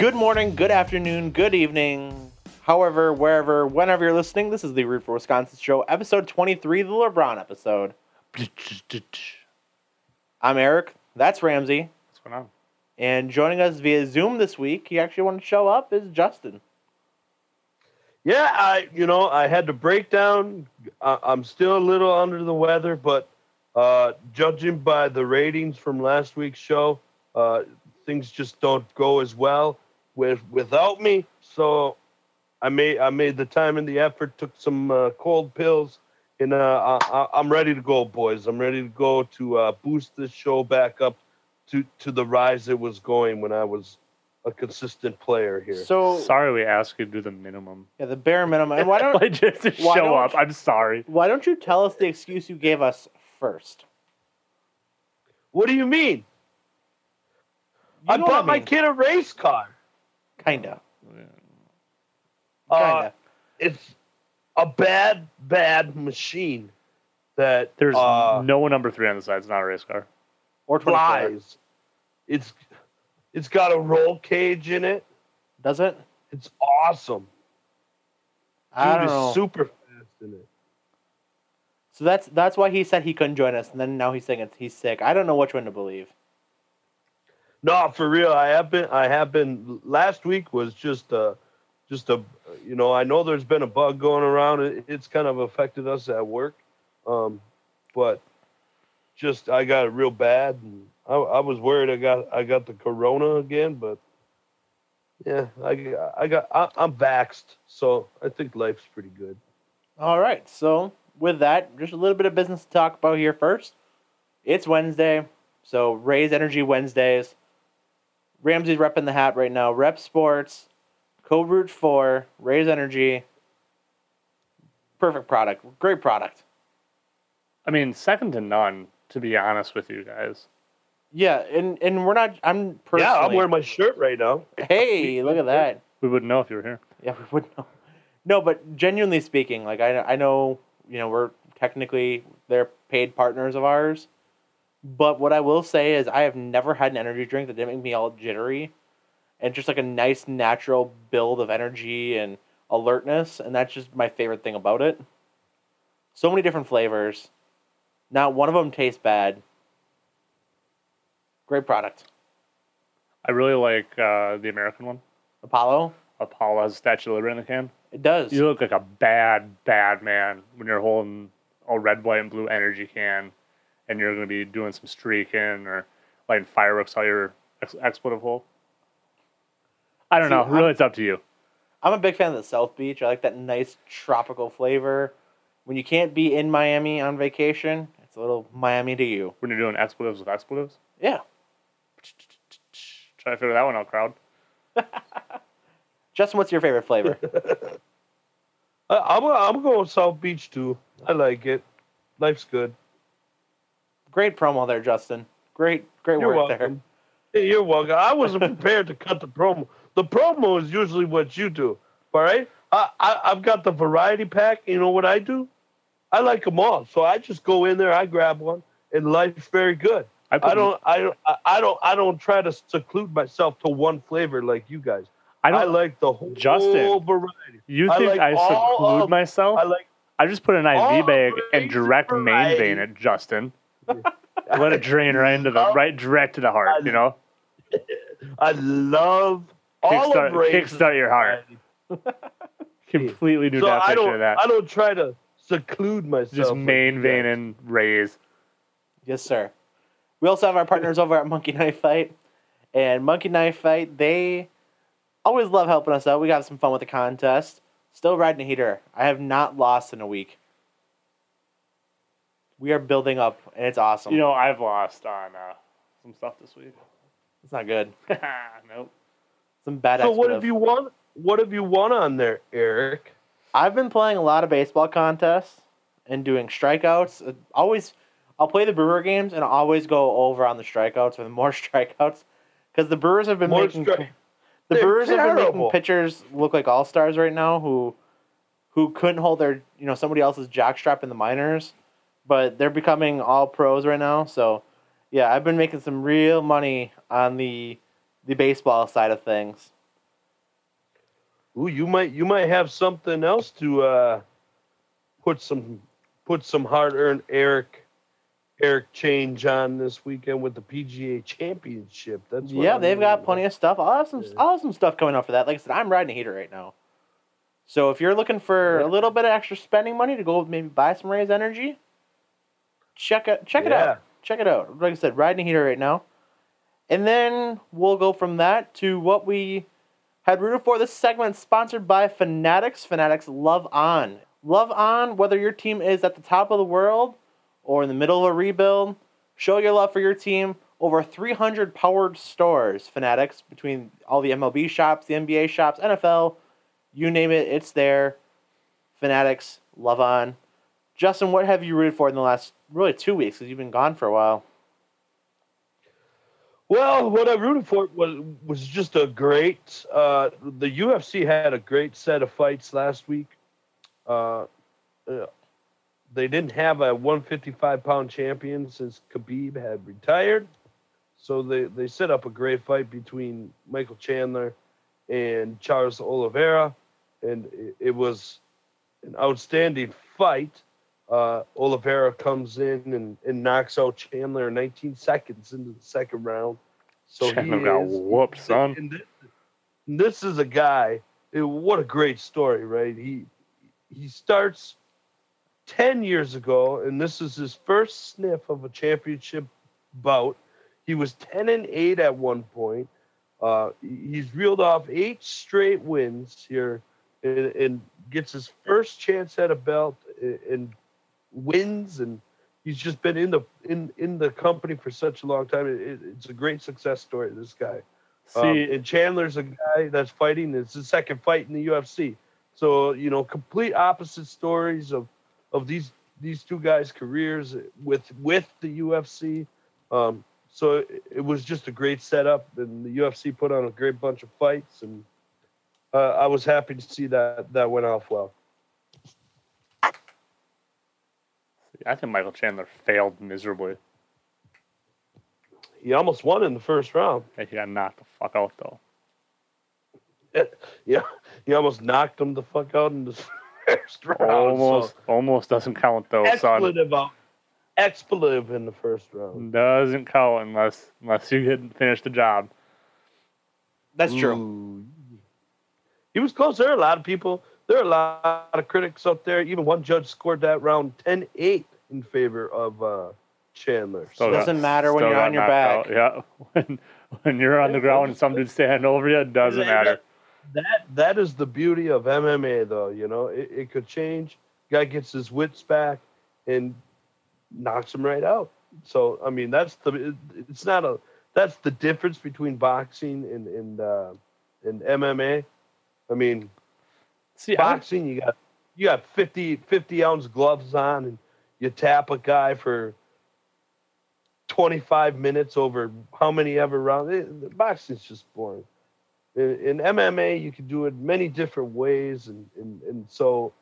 Good morning, good afternoon, good evening, however, wherever, whenever you're listening. This is the Root for Wisconsin show, episode 23, the LeBron episode. I'm Eric. That's Ramsay. What's going on? And joining us via Zoom this week, he actually wanted to show up, is Justin. Yeah, I you know I had to break down. I, I'm still a little under the weather, but uh, judging by the ratings from last week's show, uh, things just don't go as well with without me. So I made I made the time and the effort, took some uh, cold pills, and uh, I, I'm ready to go, boys. I'm ready to go to uh, boost this show back up to to the rise it was going when I was a consistent player here. So, Sorry we asked you to do the minimum. yeah, the bare minimum. And why don't Like just to show don't up. I'm sorry. why don't you tell us the excuse you gave us first? what do you mean? You I know what bought my kid a race car. Kinda. Uh, Kinda. it's a bad, bad machine that There's uh, no number three on the side. It's not a race car. or 24. flies. It's it's got a roll cage in it. Does it? It's awesome. I Dude don't know. is super fast in it. So that's that's why he said he couldn't join us, and then now he's saying it's, he's sick. I don't know which one to believe. No, for real. I have been. I have been. Last week was just a, just a. You know, I know there's been a bug going around. It, it's kind of affected us at work, um, but just I got it real bad, and I, I was worried I got I got the corona again. But yeah, I I got I, I'm vaxxed, so I think life's pretty good. All right. So with that, just a little bit of business to talk about here first. It's Wednesday, so Raze Energy Wednesdays. Ramsay's repping the hat right now. Repp Sports, Code Root Four, Raze Energy. Perfect product. Great product. I mean, second to none, to be honest with you guys. Yeah, and and we're not. I'm personally. Yeah, I'm wearing my shirt right now. Hey, look at that. We wouldn't know if you were here. Yeah, we wouldn't know. No, but genuinely speaking, like I, I know, you know, we're technically they're paid partners of ours. But what I will say is, I have never had an energy drink that didn't make me all jittery, and just like a nice natural build of energy and alertness, and that's just my favorite thing about it. So many different flavors. Not one of them tastes bad. Great product. I really like uh, the American one. Apollo. Apollo has a Statue of Liberty in the can. It does. You look like a bad, bad man when you're holding a red, white, and blue energy can and you're going to be doing some streaking or lighting fireworks out your ex- expletive hole. I don't See, know. Really, I'm- it's up to you. I'm a big fan of the South Beach. I like that nice tropical flavor. When you can't be in Miami on vacation, it's a little Miami to you. When you're doing expletives with expletives. Yeah. Try to figure that one out, crowd. Justin, what's your favorite flavor? I, I'm I'm going to South Beach too. I like it. Life's good. Great promo there, Justin. Great, great You're work welcome. Hey, You're welcome. I wasn't prepared to cut the promo. The promo is usually what you do. All right. I, I I've got the variety pack. You know what I do? I like them all. So I just go in there. I grab one, and life's very good. put, I don't. I don't. I- I don't. I don't try to seclude myself to one flavor like you guys. I I, like the whole Justin, variety. you I think like I seclude of- myself? I like. I just put an IV bag and direct of main vein variety. it, Justin. Let it drain right into the Oh. right direct to the heart. I- You know, I love all kickstart, of Ray's kickstart your heart. Completely new So I don't. of that. I don't try to seclude myself. Just main vein guys. and raise. Yes, sir. We also have our partners over at Monkey Knife Fight. And Monkey Knife Fight, they always love helping us out. We got some fun with the contest. Still riding a heater. I have not lost in a week. We are building up, and it's awesome. You know, I've lost on uh, some stuff this week. it's not good. nope. Some bad. So what have you won? What have you won on there, Eric? I've been playing a lot of baseball contests and doing strikeouts. Uh, Always, I'll play the Brewer games and I'll always go over on the strikeouts with the more strikeouts because the Brewers have been More making stri- the They're Brewers have been making pitchers look like all stars right now who who couldn't hold their you know somebody else's jockstrap in the minors, but they're becoming all pros right now. So yeah, I've been making some real money on the the baseball side of things. Ooh, you might you might have something else to uh, put some put some hard earned Eric Eric change on this weekend with the PGA Championship. That's yeah, I'm they've got really- plenty of stuff. I'll have some. Yeah. I'll have some stuff coming up for that. Like I said, I'm riding a heater right now. So if you're looking for Yeah. a little bit of extra spending money to go maybe buy some Raze Energy, check it check it Yeah. out. Check it out. Like I said, riding a heater right now, and then we'll go from that to what we had rooted for. This segment sponsored by Fanatics. Fanatics Love On. Love On. Whether your team is at the top of the world or in the middle of a rebuild, show your love for your team. Over 300 powered stores, Fanatics, between all the MLB shops, the NBA shops, NFL, you name it, it's there. Fanatics, love on. Justin, what have you rooted for in the last really two weeks because you've been gone for a while? Well, what I rooted for was was just a great. Uh, the UFC had a great set of fights last week. Uh, uh, they didn't have a 155 pound champion since Khabib had retired, so they they set up a great fight between Michael Chandler and Charles Oliveira, and it, it was an outstanding fight. Uh, Oliveira comes in and, and knocks out Chandler in 19 seconds into the second round. So Chandler he got is- whooped, son. and this, and this is a guy. eh, What a great story, right? He he starts 10 years ago, and this is his first sniff of a championship bout. He was 10 and 8 at one point. Uh, he's reeled off eight straight wins here and, and gets his first chance at a belt and wins and he's just been in the in in the company for such a long time it, it- it's a great success story this guy See, um, and Chandler's a guy that's fighting. It's his second fight in the UFC. So you know, complete opposite stories of of these these two guys' careers with with the UFC. Um, so it, it was just a great setup, and the UFC put on a great bunch of fights, and uh, I was happy to see that that went off well. I think Michael Chandler failed miserably. He almost won in the first round. Yeah, He got knocked the fuck out though. Yeah, he almost knocked him the fuck out in the first round. so- Almost, almost doesn't count though, son. expletive out, expletive in the first round. Doesn't count unless unless you get finish the job. That's true. Ooh. He was close. There are a lot of people. There are a lot of critics out there. Even one judge scored that round 10-8 in favor of uh, Chandler. Still So got- Doesn't matter when you're on your back. out. Yeah, when when you're on the ground and somebody's standing over you, it doesn't matter. that that is the beauty of MMA, though. You know, it, it could change. Guy gets his wits back and knocks him right out. So I mean, that's the. it- It's not a. That's the difference between boxing and and uh, and MMA. I mean, See, I boxing you got you got 50, 50 ounce gloves on and you tap a guy for 25 minutes over how many ever rounds it, the boxing's just boring in, in mma you can do it many different ways and and, and so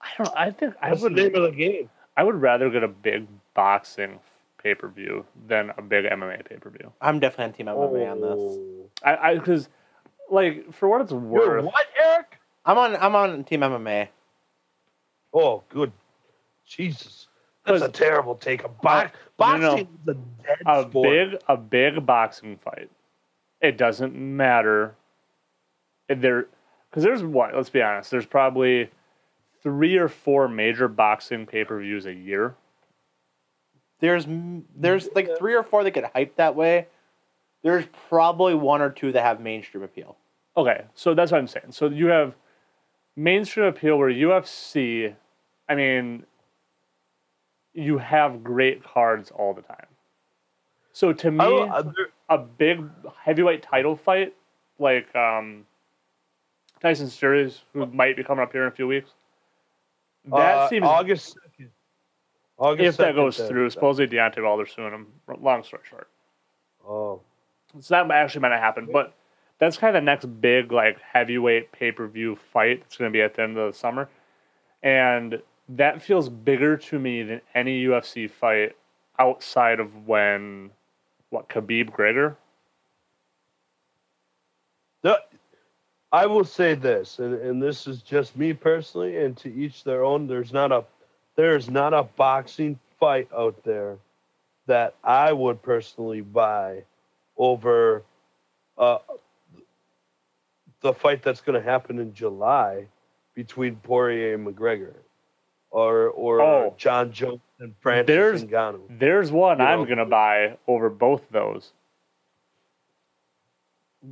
I don't. I think I that's the would. name of the game I would rather get a big boxing pay per view than a big MMA pay per view. I'm definitely on Team MMA on this. Oh. I because like for what it's You're worth, what eric I'm on. I'm on Team MMA. oh good jesus that's a terrible take a box, No, no, no. boxing is a dead a sport big a big boxing fight. It doesn't matter. There, because there's what? Let's be honest. There's probably three or four major boxing pay per views a year. There's there's like three or four that get hyped that way. There's probably one or two that have mainstream appeal. Okay, so that's what I'm saying. So you have mainstream appeal where UFC, I mean, you have great cards all the time. So to me, don't- uh, a big heavyweight title fight like um, Tyson Fury's, who might be coming up here in a few weeks. That uh, seems august 2nd august if that 2nd, goes that- through. that- Supposedly Deontay Wilder suing him. Long story short, oh so that actually might not happen. But that's kind of the next big like heavyweight pay per view fight. It's going to be at the end of the summer, and that feels bigger to me than any UFC fight outside of when what Khabib. The- I will say this, and, and this is just me personally, and to each their own. There's not a there is not a boxing fight out there that I would personally buy over uh, the fight that's going to happen in July between Poirier and McGregor, or or uh, Oh. Jon Jones and Francis There's- Ngannou. There's one You I'm know- gonna buy over both those.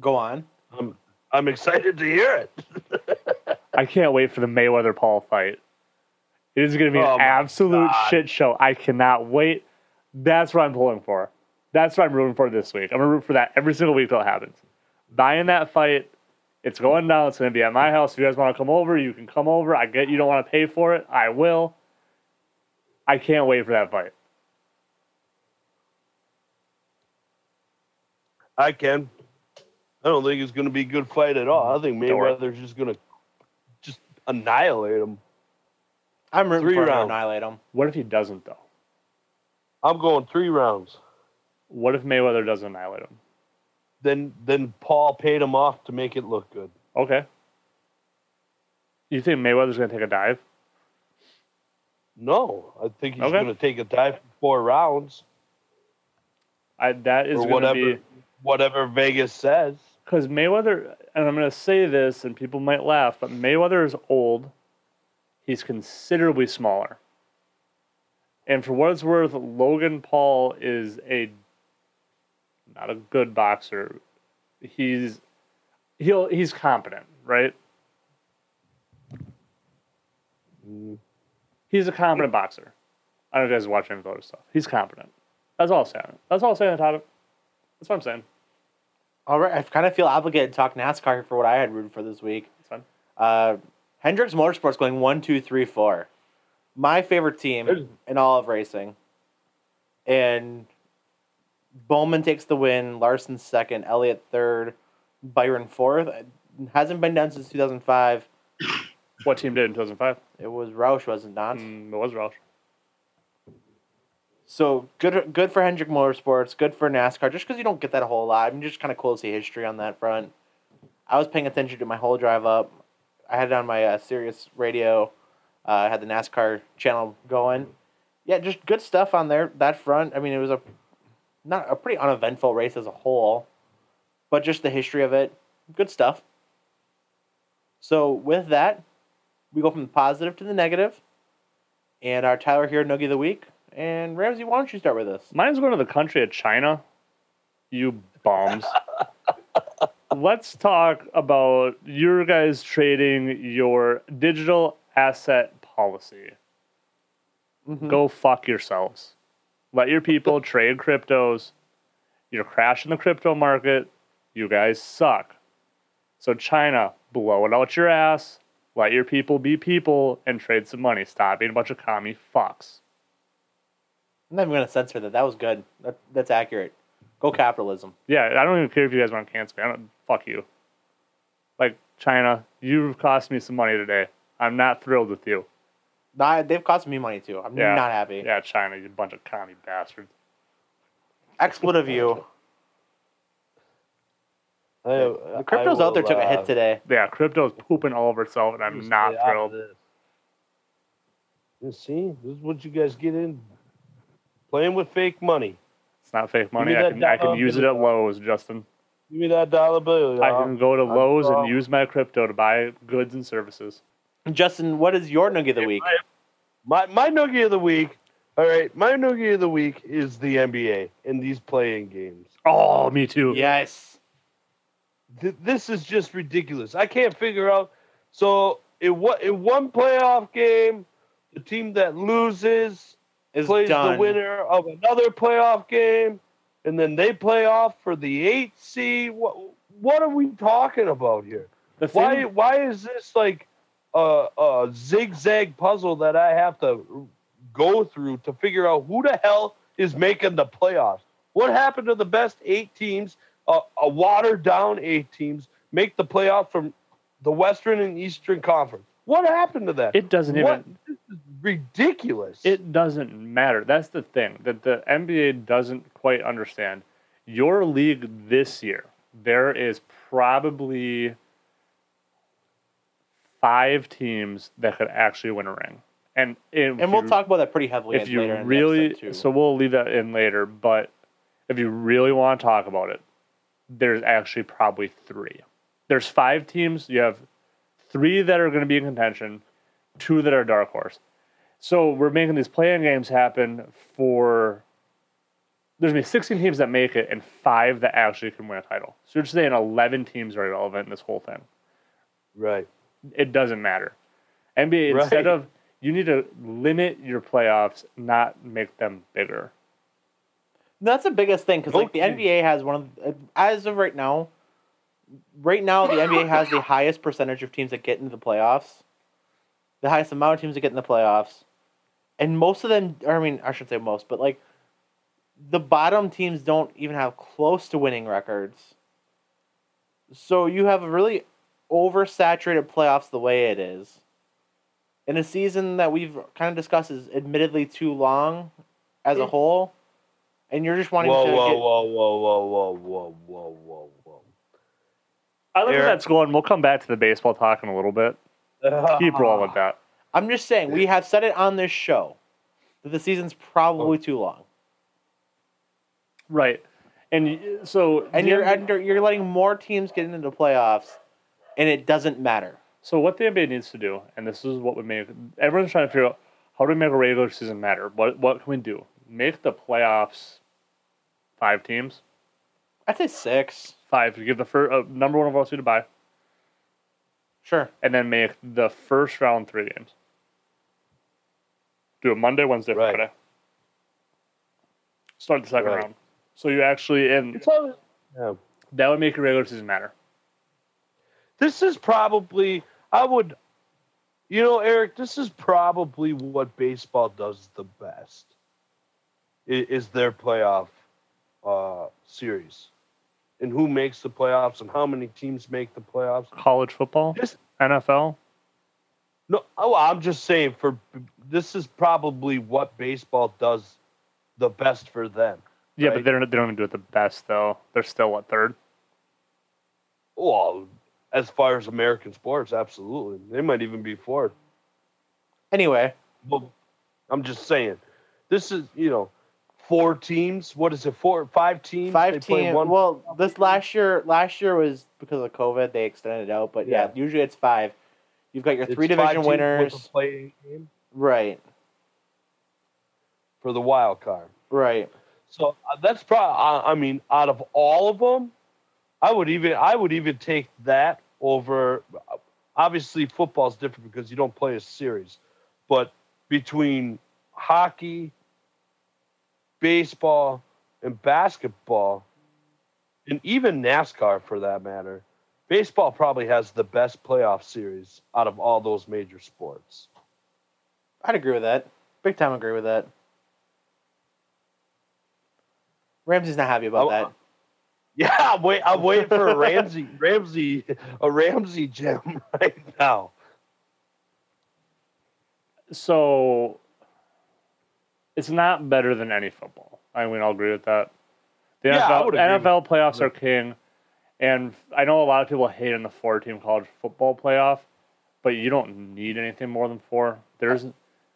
Go on. I'm I'm excited to hear it. I can't wait for the Mayweather Paul fight. It is going to be Oh an absolute God. shit show. I cannot wait. That's what I'm pulling for. That's what I'm rooting for this week. I'm going to root for that every single week till it happens. Buying that fight. It's going down. It's going to be at my house. If you guys want to come over, you can come over. I get you don't want to pay for it. I will. I can't wait for that fight. I can. I don't think it's going to be a good fight at all. I think Mayweather's just going to just annihilate him. I'm rooting Three for him to rounds. annihilate him. What if he doesn't, though? I'm going three rounds. What if Mayweather doesn't annihilate him? Then then Paul paid him off to make it look good. Okay. You think Mayweather's going to take a dive? No, I think he's Okay. going to take a dive for four rounds I, that is whatever be. whatever Vegas says. because Mayweather, and I'm going to say this, and people might laugh, but Mayweather is old. He's considerably smaller. And for what it's worth, Logan Paul is a not a good boxer. He's he'll he's competent, right? Mm, He's a competent boxer. I don't know if you guys watch any of the other stuff. He's competent. That's all I'm saying. That's all I'm saying on the topic. That's what I'm saying. All right, I kind of feel obligated to talk NASCAR for what I had rooted for this week. It's fine. Uh, Hendricks Motorsports going one, two, three, four. My favorite team There's- in all of racing. And Bowman takes the win, Larson second, Elliott third, Byron fourth. It hasn't been done since 2005. What team did in 2005? It was Roush, was it not? Mm, it was Roush. So good, good for Hendrick Motorsports. Good for NASCAR. Just because you don't get that a whole lot, I'm just kind of cool to see history on that front. I was paying attention to my whole drive up. I had it on my uh, Sirius radio. Uh, I had the NASCAR channel going. Yeah, just good stuff on there. That front. I mean, it was a not a pretty uneventful race as a whole, but just the history of it, good stuff. So with that, we go from the positive to the negative, and our Tyler here Noogie of the week. And Ramsay, why don't you start with this? Mine's going to the country of China. You bums. Let's talk about your guys trading your digital asset policy. Mhm. Go fuck yourselves. Let your people trade cryptos. You're crashing the crypto market. You guys suck. So, China, blow it out your ass. Let your people be people and trade some money. Stop being a bunch of commie fucks. I'm not even gonna censor that. That was good. That, that's accurate. Go capitalism. Yeah, I don't even care if you guys want to cancel me. I don't fuck you. Like China, you've cost me some money today. I'm not thrilled with you. Nah, they've cost me money too. I'm Yeah. not happy. Yeah, China, you bunch of commie bastards. Expletive you. I, The cryptos out there took a hit uh, today. Yeah, crypto's pooping all over itself, and I'm not thrilled. You see, this is what you guys get in playing with fake money. It's not fake money. I that can I can dollar use it at Lowe's, Justin. Give me that dollar bill. I y'all. can go to Lowe's and use my crypto to buy goods and services. Justin, what is your noogie of the week? My my noogie of the week. All right, my noogie of the week is the NBA and these play-in games. Oh, me too. Yes. Th- this is just ridiculous. I can't figure out. So in what in one playoff game, the team that loses Is plays done. the winner of another playoff game, and then they play off for the eight seed. What what are we talking about here? The thing, Why why is this like a, a zigzag puzzle that I have to go through to figure out who the hell is making the playoffs? What happened to the best eight teams? Uh, a watered down eight teams make the playoff from the Western and Eastern Conference. What happened to that? it doesn't what? even This is ridiculous. It doesn't matter. That's the thing that the NBA doesn't quite understand. Your league this year, there is probably five teams that could actually win a ring. And And we'll you- talk about that pretty heavily if you later in the really too. so we'll leave that in later but if you really want to talk about it there's actually probably three there's five teams you have three that are going to be in contention two that are dark horse so we're making these play-in games happen for there's going to be 16 teams that make it and five that actually can win a title so you're just saying 11 teams are relevant in this whole thing Right. It doesn't matter. NBA instead of you need to limit your playoffs, not make them bigger. That's the biggest thing because like the NBA has one of the, as of right now. Right now, the NBA has the highest percentage of teams that get into the playoffs, the highest amount of teams that get in the playoffs, and most of them. I mean, I should say most, but like the bottom teams don't even have close to winning records. So you have a really oversaturated playoffs the way it is, in a season that we've kind of discussed is admittedly too long as a whole, and you're just wanting whoa, to. Whoa, get... whoa, whoa, whoa, whoa, whoa, whoa, whoa, whoa. I love where that's going. We'll come back to the baseball talk in a little bit. Keep rolling with that. I'm just saying, we have said it on this show that the season's probably oh. too long. Right. And so. And you're, you're letting more teams get into the playoffs and it doesn't matter. so what the NBA needs to do, and this is what would make everyone's trying to figure out how do we make a regular season matter? What what can we do? Make the playoffs five teams. I'd say six. Five to give the first uh, number one overall seed to buy. Sure. and then make the first round three games. Do it Monday, Wednesday, Right. Friday. Start the second Right. round. So you actually and It's all- yeah. that would make your regular season matter. This is probably, I would, you know, Eric, this is probably what baseball does the best. Is their playoff uh, series, and who makes the playoffs, and how many teams make the playoffs. College football, This, NFL. no, oh, I'm just saying for this is probably what baseball does the best for them. Yeah, Right. but they don't, they don't even do it the best though. They're still what third? Well, as far as American sports, absolutely, they might even be fourth. Anyway, Well, I'm just saying, this is you know, four teams. What is it? Four, five teams. five teams. Well, this last year, last year was because of COVID. They extended it out, but yeah, Yeah. usually it's five. You've got your it's three division winners, a play game right? for the wild card. Right. So uh, that's probably. I, I mean, out of all of them, I would even I would even take that over. Obviously, football's different because you don't play a series, but between hockey, baseball, and basketball, and even NASCAR for that matter, baseball probably has the best playoff series out of all those major sports. I'd agree with that. Big time agree with that. Ramsay's not happy about Oh, that. Yeah, I'm wait. I'm waiting for a Ramsay, Ramsay, a Ramsay gem right now. So it's not better than any football. I mean, we all agree with that. The Yeah, NFL, NFL playoffs are king, and I know a lot of people hate in the four-team college football playoff, but you don't need anything more than four. There's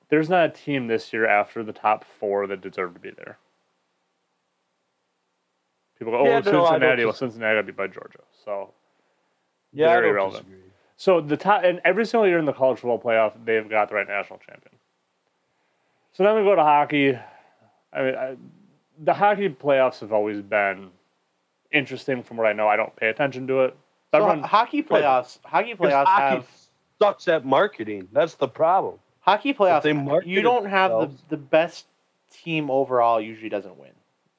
there's not a team this year after the top four that deserve to be there. People go, oh, Yeah, no, Cincinnati. Well, Cincinnati got beat by Georgia. So Yeah, Very relevant. disagree. So the top, and every single year in the college football playoff, they've got the right national champion. So then we go to hockey. I mean, I, the hockey playoffs have always been interesting from what I know. I don't pay attention to it. So Everyone, hockey playoffs, hockey playoffs hockey have sucks at marketing. That's the problem. hockey playoffs. they market You don't have the, the best team overall. Usually doesn't win.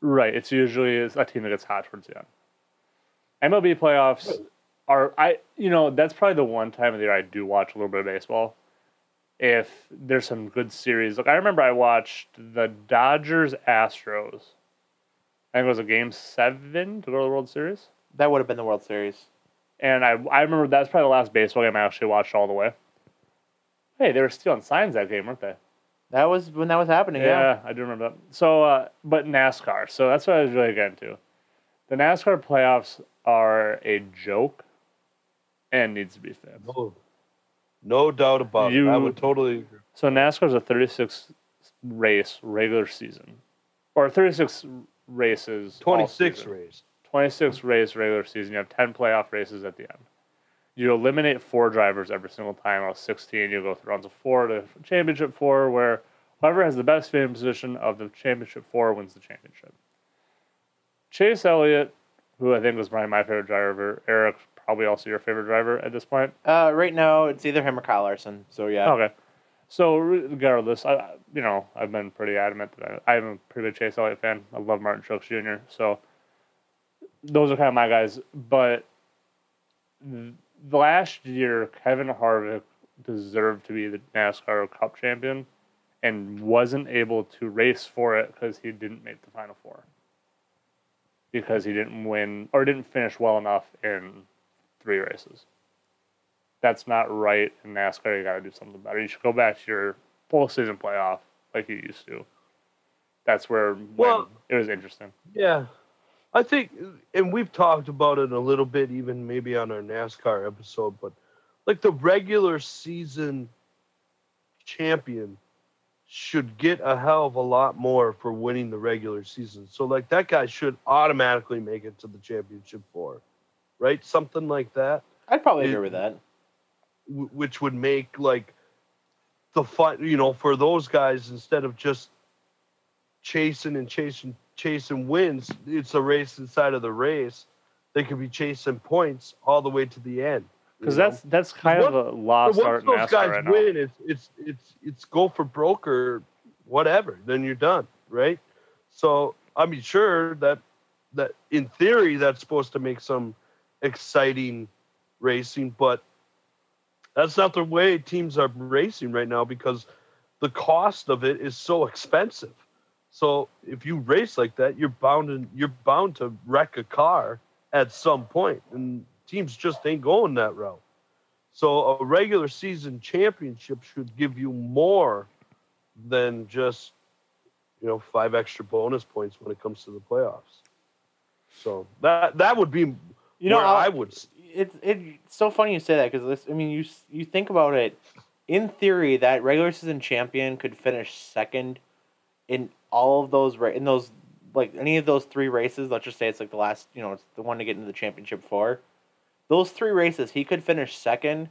Right? It's usually a team that gets hot towards the end. MLB playoffs are I you know that's probably the one time of the year I do watch a little bit of baseball. If there's some good series, like I remember I watched the Dodgers Astros. I think it was a game seven to go to the World Series. That would have been the World Series. And I, I remember that's probably the last baseball game I actually watched all the way. Hey, they were stealing signs that game, weren't they? That was when that was happening. Yeah, Yeah. I do remember that. So, uh, but NASCAR. So that's what I was really getting to. The NASCAR playoffs are a joke and needs to be fixed. No. No doubt about it. I You- would totally agree. So NASCAR's a 36 race regular season, or 36 races. 26 season. race. 26 race regular season. You have 10 playoff races at the end. You eliminate four drivers every single time. Out of 16, you go through rounds of four to championship four, where whoever has the best finish position of the championship four wins the championship. Chase Elliott, who I think was probably my favorite driver, Eric, probably also your favorite driver at this point. Uh, right now, it's either him or Kyle Larson. So yeah. Okay. So regardless, I I- you know I've been pretty adamant that I, I'm a pretty big Chase Elliott fan. I love Martin Truex Jr. So those are kind of my guys. But th- last year, Kevin Harvick deserved to be the NASCAR Cup champion, and wasn't able to race for it because he didn't make the Final Four. Because he didn't win or didn't finish well enough in three races that's not right in NASCAR. You got to do something better. You should go back to your postseason playoff like you used to. That's where Well- it was interesting. Yeah. I think, and we've talked about it a little bit, even maybe on our NASCAR episode, but like the regular season champion should get a hell of a lot more for winning the regular season. So, like, that guy should automatically make it to the championship four, right? Something like that. I'd probably It- agree with that. which would make like the fun, you know, for those guys instead of just chasing and chasing, chasing wins. It's a race inside of the race. They could be chasing points all the way to the end. Because that's that's kind of a lost art once those guys right now. win, it's it's it's it's go for broke or whatever. Then you're done, right? So I mean, sure that that in theory that's supposed to make some exciting racing, but that's not the way teams are racing right now because the cost of it is so expensive. So if you race like that, you're bound and you're bound to wreck a car at some point, and teams just ain't going that route. So a regular season championship should give you more than just you know five extra bonus points when it comes to the playoffs. So that that would be You know, where I'll- would. it's it's so funny you say that because I mean you you think about it. In theory, that regular season champion could finish second in all of those ra- in those like any of those three races. Let's just say it's like the last, you know, it's the one to get into the championship four. Those three races, he could finish second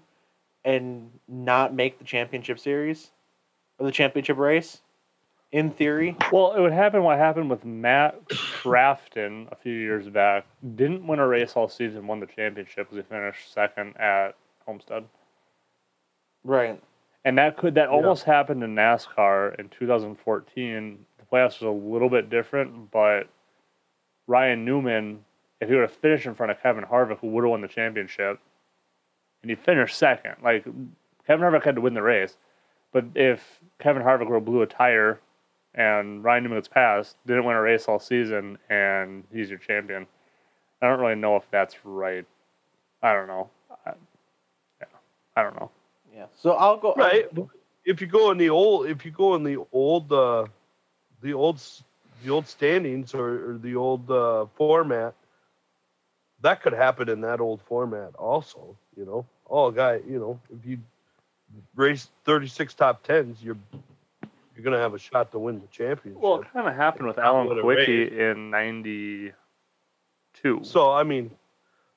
and not make the championship series or the championship race. In theory, Well, it would happen. What happened with Matt Crafton a few years back? Didn't win a race all season, won the championship because he finished second at Homestead. right? And that could that almost happened in NASCAR in 2014. The playoffs was a little bit different, but Ryan Newman, if he would have finished in front of Kevin Harvick, who would have won the championship, and he finished second. Like Kevin Harvick had to win the race, but if Kevin Harvick would have blew a tire and Ryan Newman gets passed, didn't win a race all season, and he's your champion, I don't really know if that's right. I don't know. I, yeah, I don't know. Yeah. So I'll go. right if you go in the old if you go in the old uh the old the old standings or, or the old uh format that could happen in that old format also you know oh guy you know if you race 36 top 10s you're you're gonna have a shot to win the championship Well, it kind of happened with Alan What Kulwicki in '92. so i mean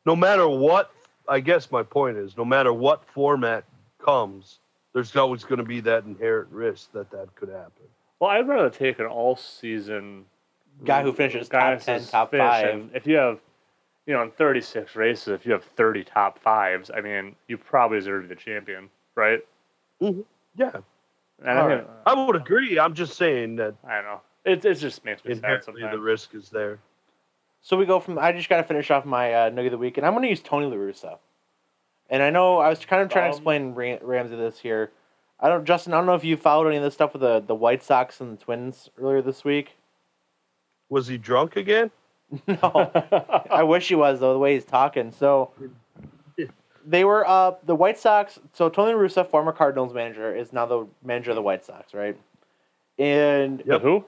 no matter what i guess my point is no matter what format comes there's always going to be that inherent risk that that could happen Well, I'd rather take an all-season Guy who finishes guy top 10, top finish, five. and If you have, you know, in 36 races, if you have 30 top fives, I mean, you probably deserve to be the champion, right? yeah And I, All think, I would agree. I'm just saying that I don't know. It, it just makes me sad inherently sometimes. the risk is there. So we go from. I just got to finish off my uh, nugget of the week, and I'm going to use Tony La Russa. And I know I was kind of trying to Um, explain Ram- Ramsay this here. I don't, Justin. I don't know if you followed any of this stuff with the the White Sox and the Twins earlier this week. Was he drunk again? no, I wish he was though. The way he's talking. So they were uh the White Sox. So Tony La Russa, former Cardinals manager, is now the manager of the White Sox, right? And The who?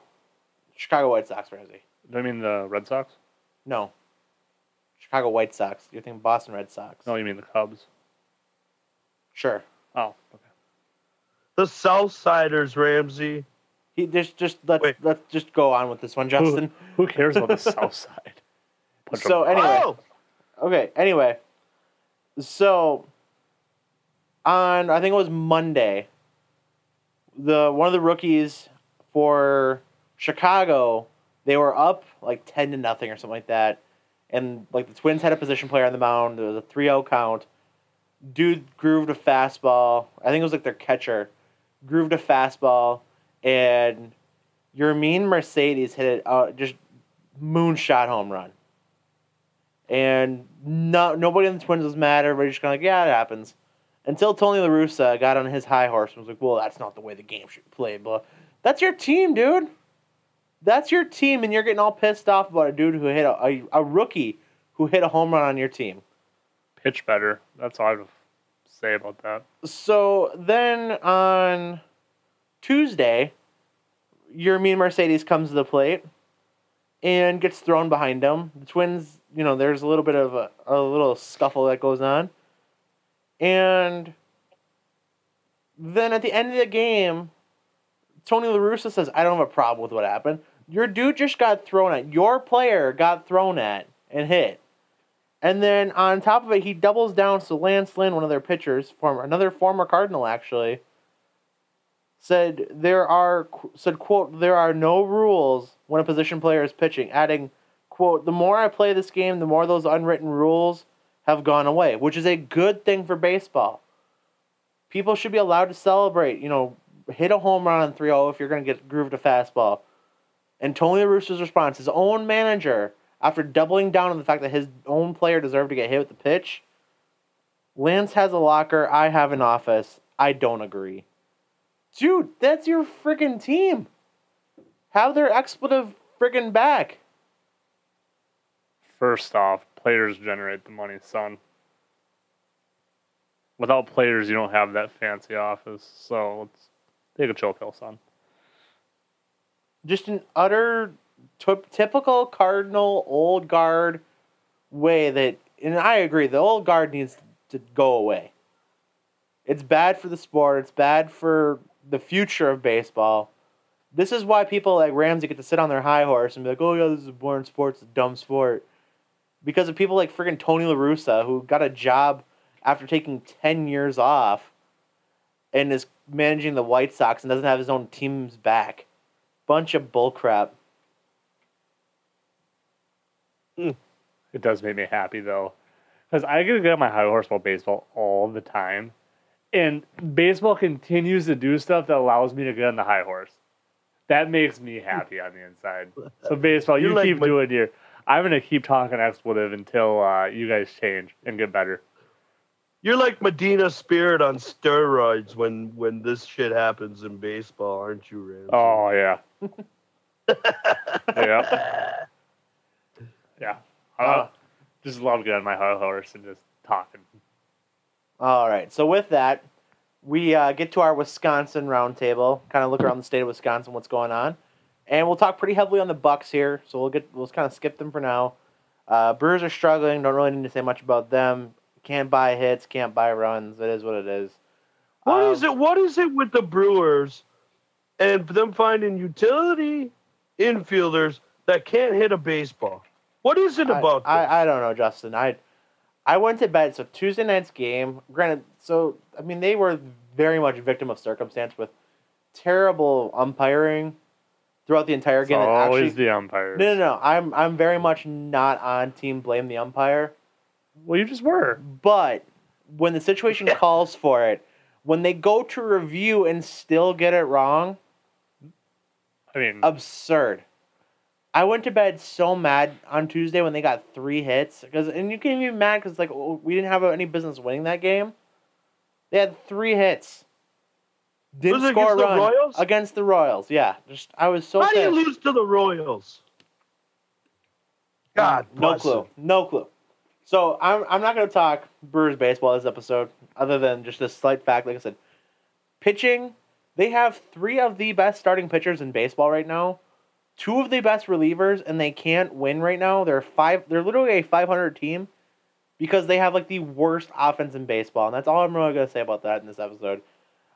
Chicago White Sox, Ramsay. Do I mean the Red Sox? No. Chicago White Sox. You're thinking Boston Red Sox. No, you mean the Cubs. Sure. Oh, okay. The Southsiders, Ramsay. He just just let's Wait. let's just go on with this one, Justin. Who cares about the South Side? Bunch of- So anyway, Oh, okay. Anyway, so on I think it was Monday, the one of the rookies for Chicago, they were up like ten to nothing or something like that, and like the Twins had a position player on the mound. There was a 3-0 count. Dude grooved a fastball. I think it was like their catcher, grooved a fastball, and Yermín Mercedes hit it uh, just moonshot home run. And no, nobody in the Twins was mad. Everybody's just kind of like, yeah, it happens. Until Tony La Russa got on his high horse and was like, well, that's not the way the game should be played. But that's your team, dude. That's your team, and you're getting all pissed off about a dude who hit a, a, a rookie who hit a home run on your team. Pitch better. That's all I have to say about that. So then on Tuesday, Yermín Mercedes comes to the plate and gets thrown behind him. The Twins, you know, there's a little bit of a, a little scuffle that goes on. And then at the end of the game, Tony La Russa says, I don't have a problem with what happened. Your dude just got thrown at. Your player got thrown at and hit. And then on top of it, he doubles down. So Lance Lynn, one of their pitchers, former another former Cardinal actually, said there are said quote there are no rules when a position player is pitching, adding quote the more I play this game, the more those unwritten rules have gone away, which is a good thing for baseball. People should be allowed to celebrate, you know, hit a home run on 3-0 if you're going to get grooved a fastball. And Tony La Russa, his own manager, after doubling down on the fact that his own player deserved to get hit with the pitch, Lance has a locker, I have an office. I don't agree. Dude, that's your friggin' team. Have their expletive friggin' back. First off, players generate the money, son. Without players, you don't have that fancy office. So let's take a chill pill, son. Just an utter t- typical Cardinal old guard way that, and I agree, the old guard needs to go away. It's bad for the sport. It's bad for the future of baseball. This is why people like Ramsay get to sit on their high horse and be like, "Oh yeah, this is a boring sport. It's a dumb sport," because of people like friggin' Tony La Russa who got a job after taking ten years off, and is managing the White Sox and doesn't have his own team's back. Bunch of bullcrap. It does make me happy though, because I get to get on my high horse about baseball all the time, and baseball continues to do stuff that allows me to get on the high horse. That makes me happy on the inside. So baseball, you like keep my- doing your. I'm gonna keep talking expletive until uh, you guys change and get better. you're like Medina Spirit on steroids when when this shit happens in baseball, aren't you, Ramsay? Oh yeah, yeah, yeah. I Uh, just love getting on my high horse and just talking. All right. So with that, we uh, get to our Wisconsin roundtable. Kind of look around the state of Wisconsin, what's going on, and we'll talk pretty heavily on the Bucks here. So we'll get we'll kind of skip them for now. Uh, Brewers are struggling. Don't really need to say much about them. Can't buy hits. Can't buy runs. It is what it is. What Um, is it? What is it with the Brewers and them finding utility infielders that can't hit a baseball? What is it I- about? this? I, I don't know, Justin. I I went to bed. So Tuesday night's game. Granted, so I mean they were very much victim of circumstance with terrible umpiring throughout the entire It's game. that always actually- the umpires. No, no, no. I'm I'm very much not on team blame the umpire. Well, you just were. But when the situation calls for it, when they go to review and still get it wrong, I mean, absurd. I went to bed so mad on Tuesday when they got three hits because, and you can't be mad because like we didn't have any business winning that game. They had three hits. Didn't Was score a against the run Royals? against the Royals. Yeah, just I was so. How do you lose to the Royals? Mm, God, no clue, no clue. So I'm I'm not going to talk Brewers baseball this episode, other than just this slight fact. Like I said, pitching. They have three of the best starting pitchers in baseball right now, two of the best relievers, and they can't win right now. They're five. They're literally a 500 team, because they have like the worst offense in baseball, and that's all I'm really gonna say about that in this episode.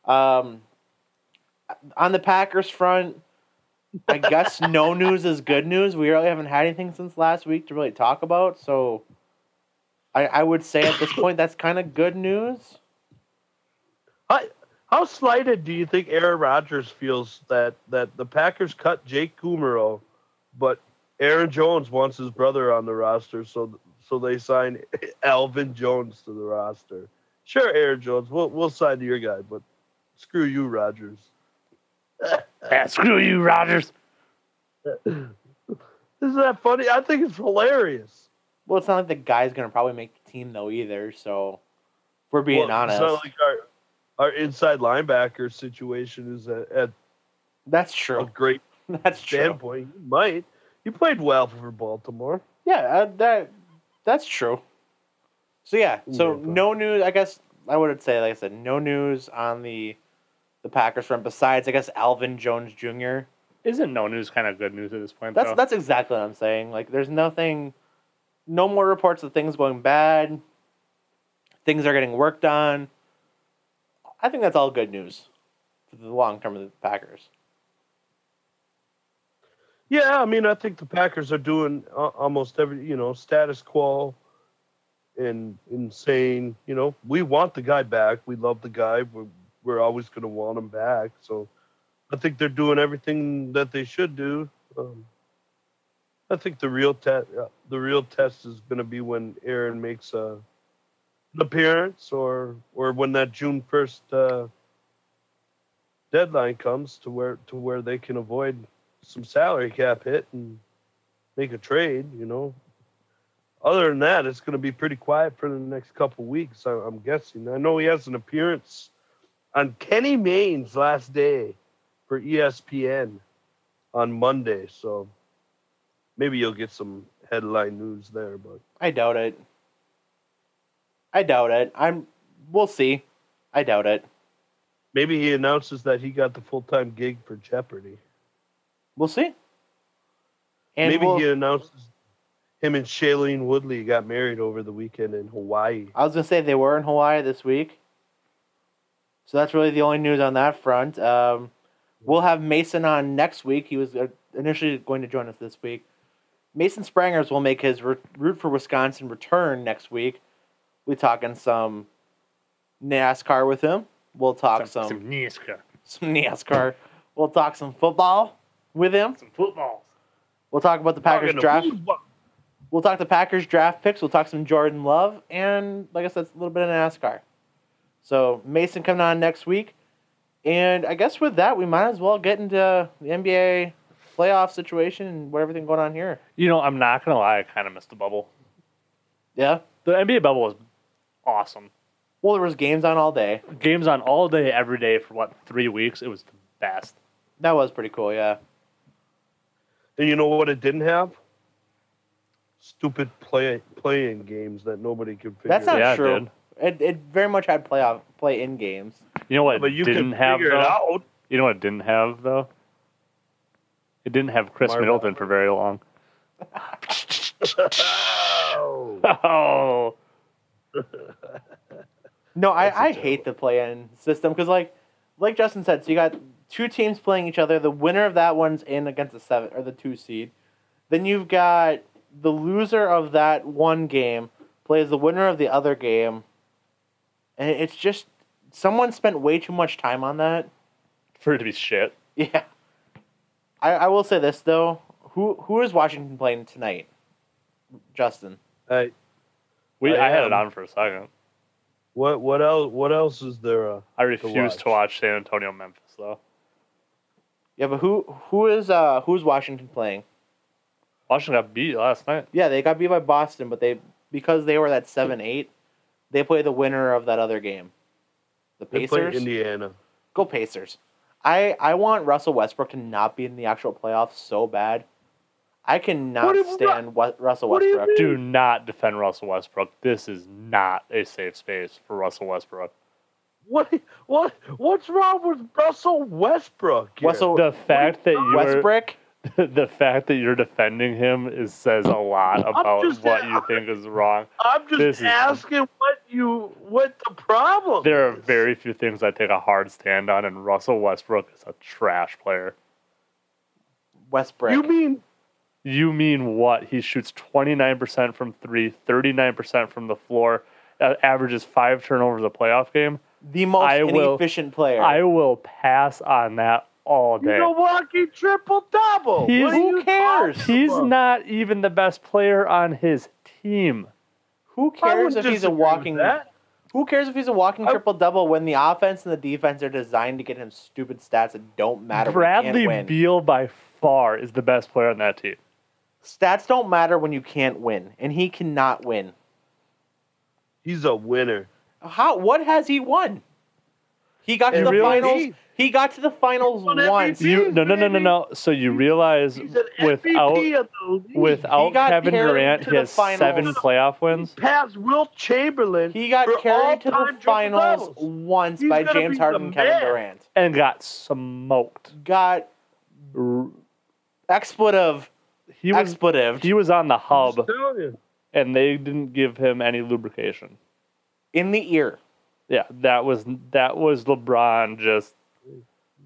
Um, on the Packers front, I guess no news is good news. We really haven't had anything since last week to really talk about, so I, I would say at this point that's kind of good news. How, how slighted do you think Aaron Rodgers feels that, that the Packers cut Jake Kumerow, but Aaron Jones wants his brother on the roster, so so they sign Alvin Jones to the roster. Sure, Aaron Jones, we'll we'll sign your guy, but screw you, Rodgers. Yeah, screw you, Rodgers. Isn't that funny? I think it's hilarious. Well, it's not like the guy's gonna probably make the team though either. So, if we're being Well, honest, It's not like our, our inside linebacker situation is at, at that's a true. great That's true. standpoint. He might you played well for Baltimore. Yeah, uh, that that's true. So yeah, so Yeah, no news. I guess I would say, like I said, no news on the the Packers front. Besides, I guess Alvin Jones Jr. Isn't no news kind of good news at this point? That's though? that's exactly what I'm saying. Like, there's nothing, no more reports of things going bad. Things are getting worked on. I think that's all good news for the long term of the Packers. Yeah, I mean, I think the Packers are doing uh, almost every, you know, status quo and insane. You know, we want the guy back. We love the guy. We're, we're always going to want him back. So I think they're doing everything that they should do. Um, I think the real test, uh, the real test is going to be when Aaron makes a, appearance, or or when that June first uh, deadline comes to where to where they can avoid some salary cap hit and make a trade, you know. Other than that, it's going to be pretty quiet for the next couple weeks, I- I'm guessing. I know he has an appearance on Kenny Mayne's last day for ESPN on Monday, so maybe you'll get some headline news there. But I doubt it. I doubt it. I'm. We'll see. I doubt it. maybe he announces that he got the full time gig for Jeopardy. We'll see. And maybe we'll- he announces him and Shailene Woodley got married over the weekend in Hawaii. I was gonna say they were in Hawaii this week, so that's really the only news on that front. Um, we'll have Mason on next week. He was uh, initially going to join us this week. Mason Sprangers will make his root for Wisconsin return next week. We talking some NASCAR with him. We'll talk some some, some Niska, some NASCAR. We'll talk some football with him. some footballs. We'll talk about the Packers draft. We'll talk the Packers draft picks. We'll talk some Jordan Love, and like I said, it's a little bit of NASCAR. So Mason coming on next week, and I guess with that we might as well get into the NBA playoff situation and what everything going on here. You know, I'm not gonna lie, I kind of missed the bubble. Yeah. The NBA bubble was awesome. Well, there was games on all day. Games on all day, every day for what three weeks. It was the best. That was pretty cool. Yeah. And you know what it didn't have? Stupid play playing games that nobody could figure. Out. That's not Yeah, it true. did. It, it very much had playoff play in games. You know what? It but you didn't can have figure though. it out. You know what it didn't have though? It didn't have Chris Marvel. Middleton for very long. Oh. Oh, No, I, a I, I terrible- hate the play-in system because, like, like Justin said, so you got two teams playing each other. The winner of that one's in against the seven or the two seed. Then you've got the loser of that one game plays the winner of the other game, and it's just someone spent way too much time on that. for it to be shit. Yeah, I, I will say this though: who who is Washington playing tonight? Justin. Hey, We I I, had am. it on for a second. what what else? What else is there? Uh, I refuse to watch. watch San Antonio Memphis though. Yeah, but who who is uh who's Washington playing? Washington got beat last night. Yeah, they got beat by Boston, but they because they were that seven eight, they play the winner of that other game. The they play Pacers. Indiana. Go Pacers. I I want Russell Westbrook to not be in the actual playoffs so bad. I cannot What stand Wa- Russell what do Westbrook. mean? Do not defend Russell Westbrook. This is not a safe space for Russell Westbrook. What what what's wrong with Russell Westbrook? here? Russell The fact that you were Westbrook. the fact that you're defending him is says a lot about just- what you think is wrong. I'm just This is- asking what you what the problem. There are is. very few things I take a hard stand on, and Russell Westbrook is a trash player. Westbrook. You mean You mean what? He shoots 29% from three, 39% from the floor, uh, averages five turnovers a playoff game. the most I will- inefficient player. I will pass on that all day. he's a walking triple double? He's- Who cares? He's not even the best player on his team. Who cares if he's a walking? that. Who cares if he's a walking triple double when the offense and the defense are designed to get him stupid stats that don't matter? Bradley. Beal by far is the best player on that team. Stats don't matter when you can't win, and he cannot win. He's a winner. How? What has he won? He got to the really- finals. He got to the finals won once. MVP. You no no no no no. So you realize without MVP of the league. without Kevin Durant, he the has finals. seven playoff wins. Past Wilt Chamberlain. He got carried to the finals triple-doubles. once He's by James Harden and Kevin. Durant. and got smoked. Got R- expletive. He was expletive he was on the hub, just telling you. and they didn't give him any lubrication. in the ear. Yeah, that was that was LeBron just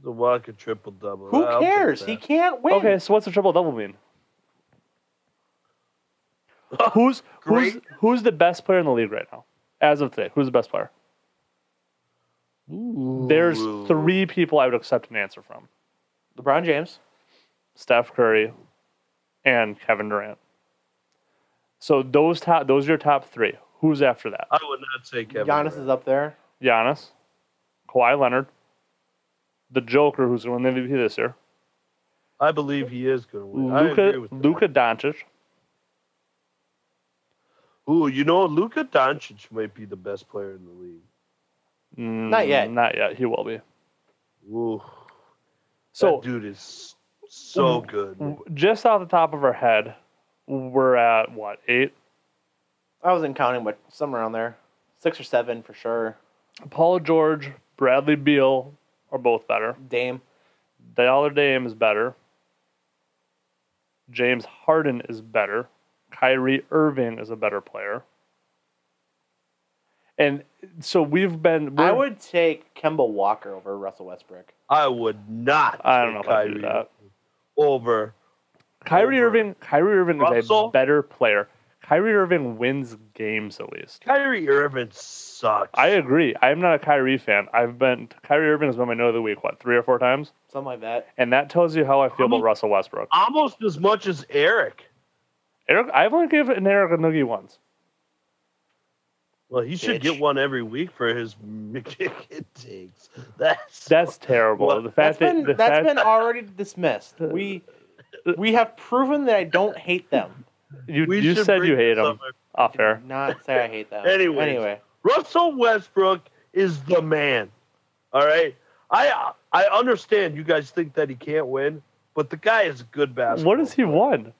The walking triple double. Who I'll cares? He can't win. okay. So what's a triple double mean? Who's who's who's the best player in the league right now, as of today? Who's the best player? There's three people I would accept an answer from: LeBron James. Steph Curry and Kevin Durant. So those top those are your top three. Who's after that? I would not say Kevin. Giannis Durant. is up there. Giannis, Kawhi Leonard, the Joker, who's going to win the MVP this year, I believe he is going to win. I agree Luka with that. Luka Doncic, Ooh, you know, Luka Doncic might be the best player in the league. Mm, Not yet. Not yet. He will be. Ooh, So that dude is so Mm. good. just off the top of our head, we're at what eight? I wasn't counting, but somewhere around there, six or seven for sure. Paul George, Bradley Beal are both better. Dame. Dollar Dame is better. James Harden is better. Kyrie Irving is a better player. And so we've been. I would take Kemba Walker over Russell Westbrook. I would not. I don't know take if I'd do that. Over. Kyrie over Irving. Kyrie Irving is a better player. Kyrie Irving wins games at least. Kyrie Irving sucks. I agree. I'm not a Kyrie fan. I've been Kyrie Irving has been my note of the week. What three or four times? Something like that. And that tells you how I feel about Russell Westbrook. almost as much as Eric. Eric, I've only given Eric a noogie once. Well, he should Bitch. get one every week for his McKicken takes. That's That's terrible. Well, the That's fact that been the that's fact been already dismissed. We we have proven that I don't hate them. you we you should said you hate them. him up. off air. Not say I hate them. Anyways. Anyway. Russell Westbrook is the man. All right. I I understand you guys think that he can't win, but the guy is a good basketball. What has he won?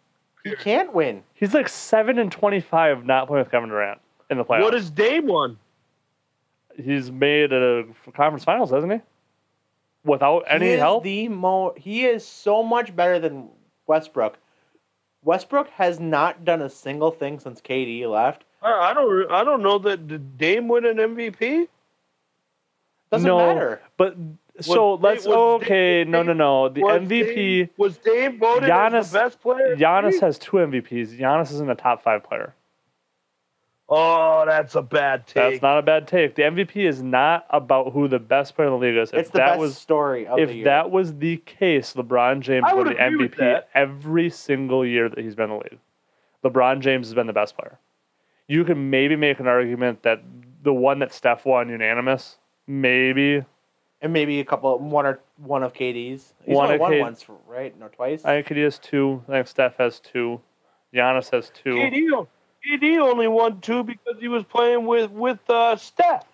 He can't win. He's like seven and twenty-five, not playing with Kevin Durant in the playoffs. What is Dame won? He's made a conference finals, hasn't he? Without any he is help. The mo- he is so much better than Westbrook. Westbrook has not done a single thing since KD left. I, I don't I don't know that did Dame win an MVP. Doesn't No. matter. But so Was- let's was okay. Dame- no, no, no. The Was MVP. Dame, was Dame voted as Giannis- the best player? in Giannis has two MVPs. Giannis isn't a top five player. Oh, that's a bad take. That's not a bad take. The MVP is not about who the best player in the league is. If It's the that best was story of if the year. that was the case, LeBron James I would would be agree with MVP that. every single year that he's been in the league. LeBron James has been the best player. You can maybe make an argument that the one that Steph won unanimous, maybe. and maybe a couple, one or one of KD's. He's One only of won K- once, right? No, twice. I think he has two. I think Steph has two. Giannis has two. KD, o- KD only won two because he was playing with with uh, Steph.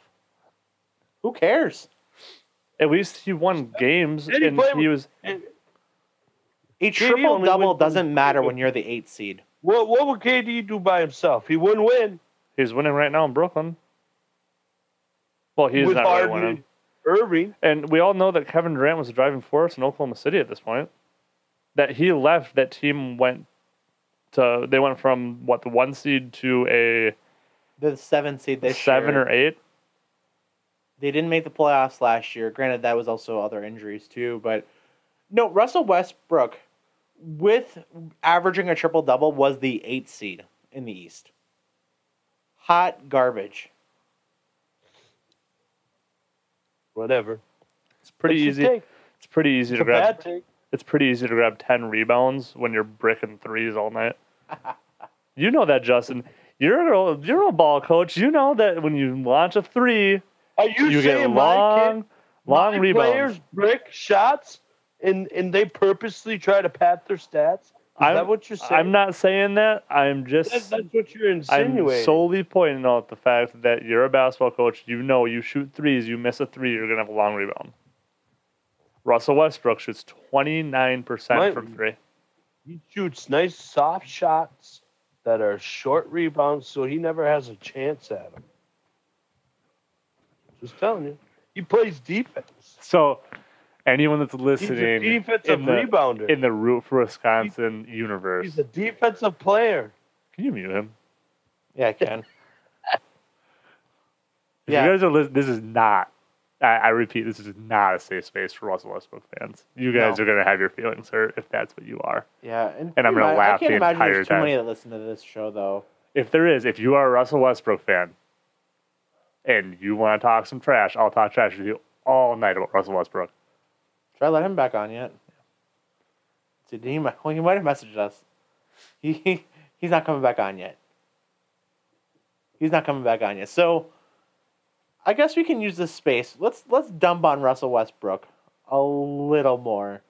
Who cares? At least he won games, And he and played he was. And A triple double doesn't matter when you're the eighth seed. What what would KD do by himself? He wouldn't win He's winning right now in Brooklyn. Well, he's with not really Harden, winning. Irving. And we all know that Kevin Durant was the driving force in Oklahoma City at this point. that he left, that team went to they went from what the one seed to a The seven seed this seven year. or eight. They didn't make the playoffs last year. Granted, that was also other injuries too. But no, Russell Westbrook, with averaging a triple double, was the eight seed in the East. Hot garbage. Whatever. It's pretty easy. take? It's pretty easy It's to a grab. It's pretty easy to grab ten rebounds when you're bricking threes all night. you know that, Justin. You're a, you're a ball coach. You know that when you launch a three, Are you, you get long, kid, long rebounds. players brick shots and and they purposely try to pad their stats? Is I'm- that what you're saying? I'm not saying that. I'm just that's what you're insinuating. I'm solely pointing out the fact that you're a basketball coach. You know, you shoot threes, you miss a three, you're gonna have a long rebound. Russell Westbrook shoots 29 percent My- from three. he shoots nice soft shots that are short rebounds, so he never has a chance at them. Just telling you, he plays defense. So, anyone that's listening He's a listening defensive in the- rebounder. in the Root for Wisconsin universe, He's a defensive player. can you mute him? Yeah, I can. If Yeah. you guys are listening, this is not. I, I repeat, this is not a safe space for Russell Westbrook fans. You guys No. are gonna have your feelings hurt if that's what you are. Yeah, and, And I'm gonna I- laugh I can't the imagine entire there's too time. many that listen to this show though. if there is, if you are a Russell Westbrook fan and you want to talk some trash, I'll talk trash with you all night about Russell Westbrook. Should I let him back on yet? Did he? Well, he might have messaged us. He, he he's not coming back on yet. He's not coming back on yet. So, I guess we can use this space. Let's let's dump on Russell Westbrook a little more.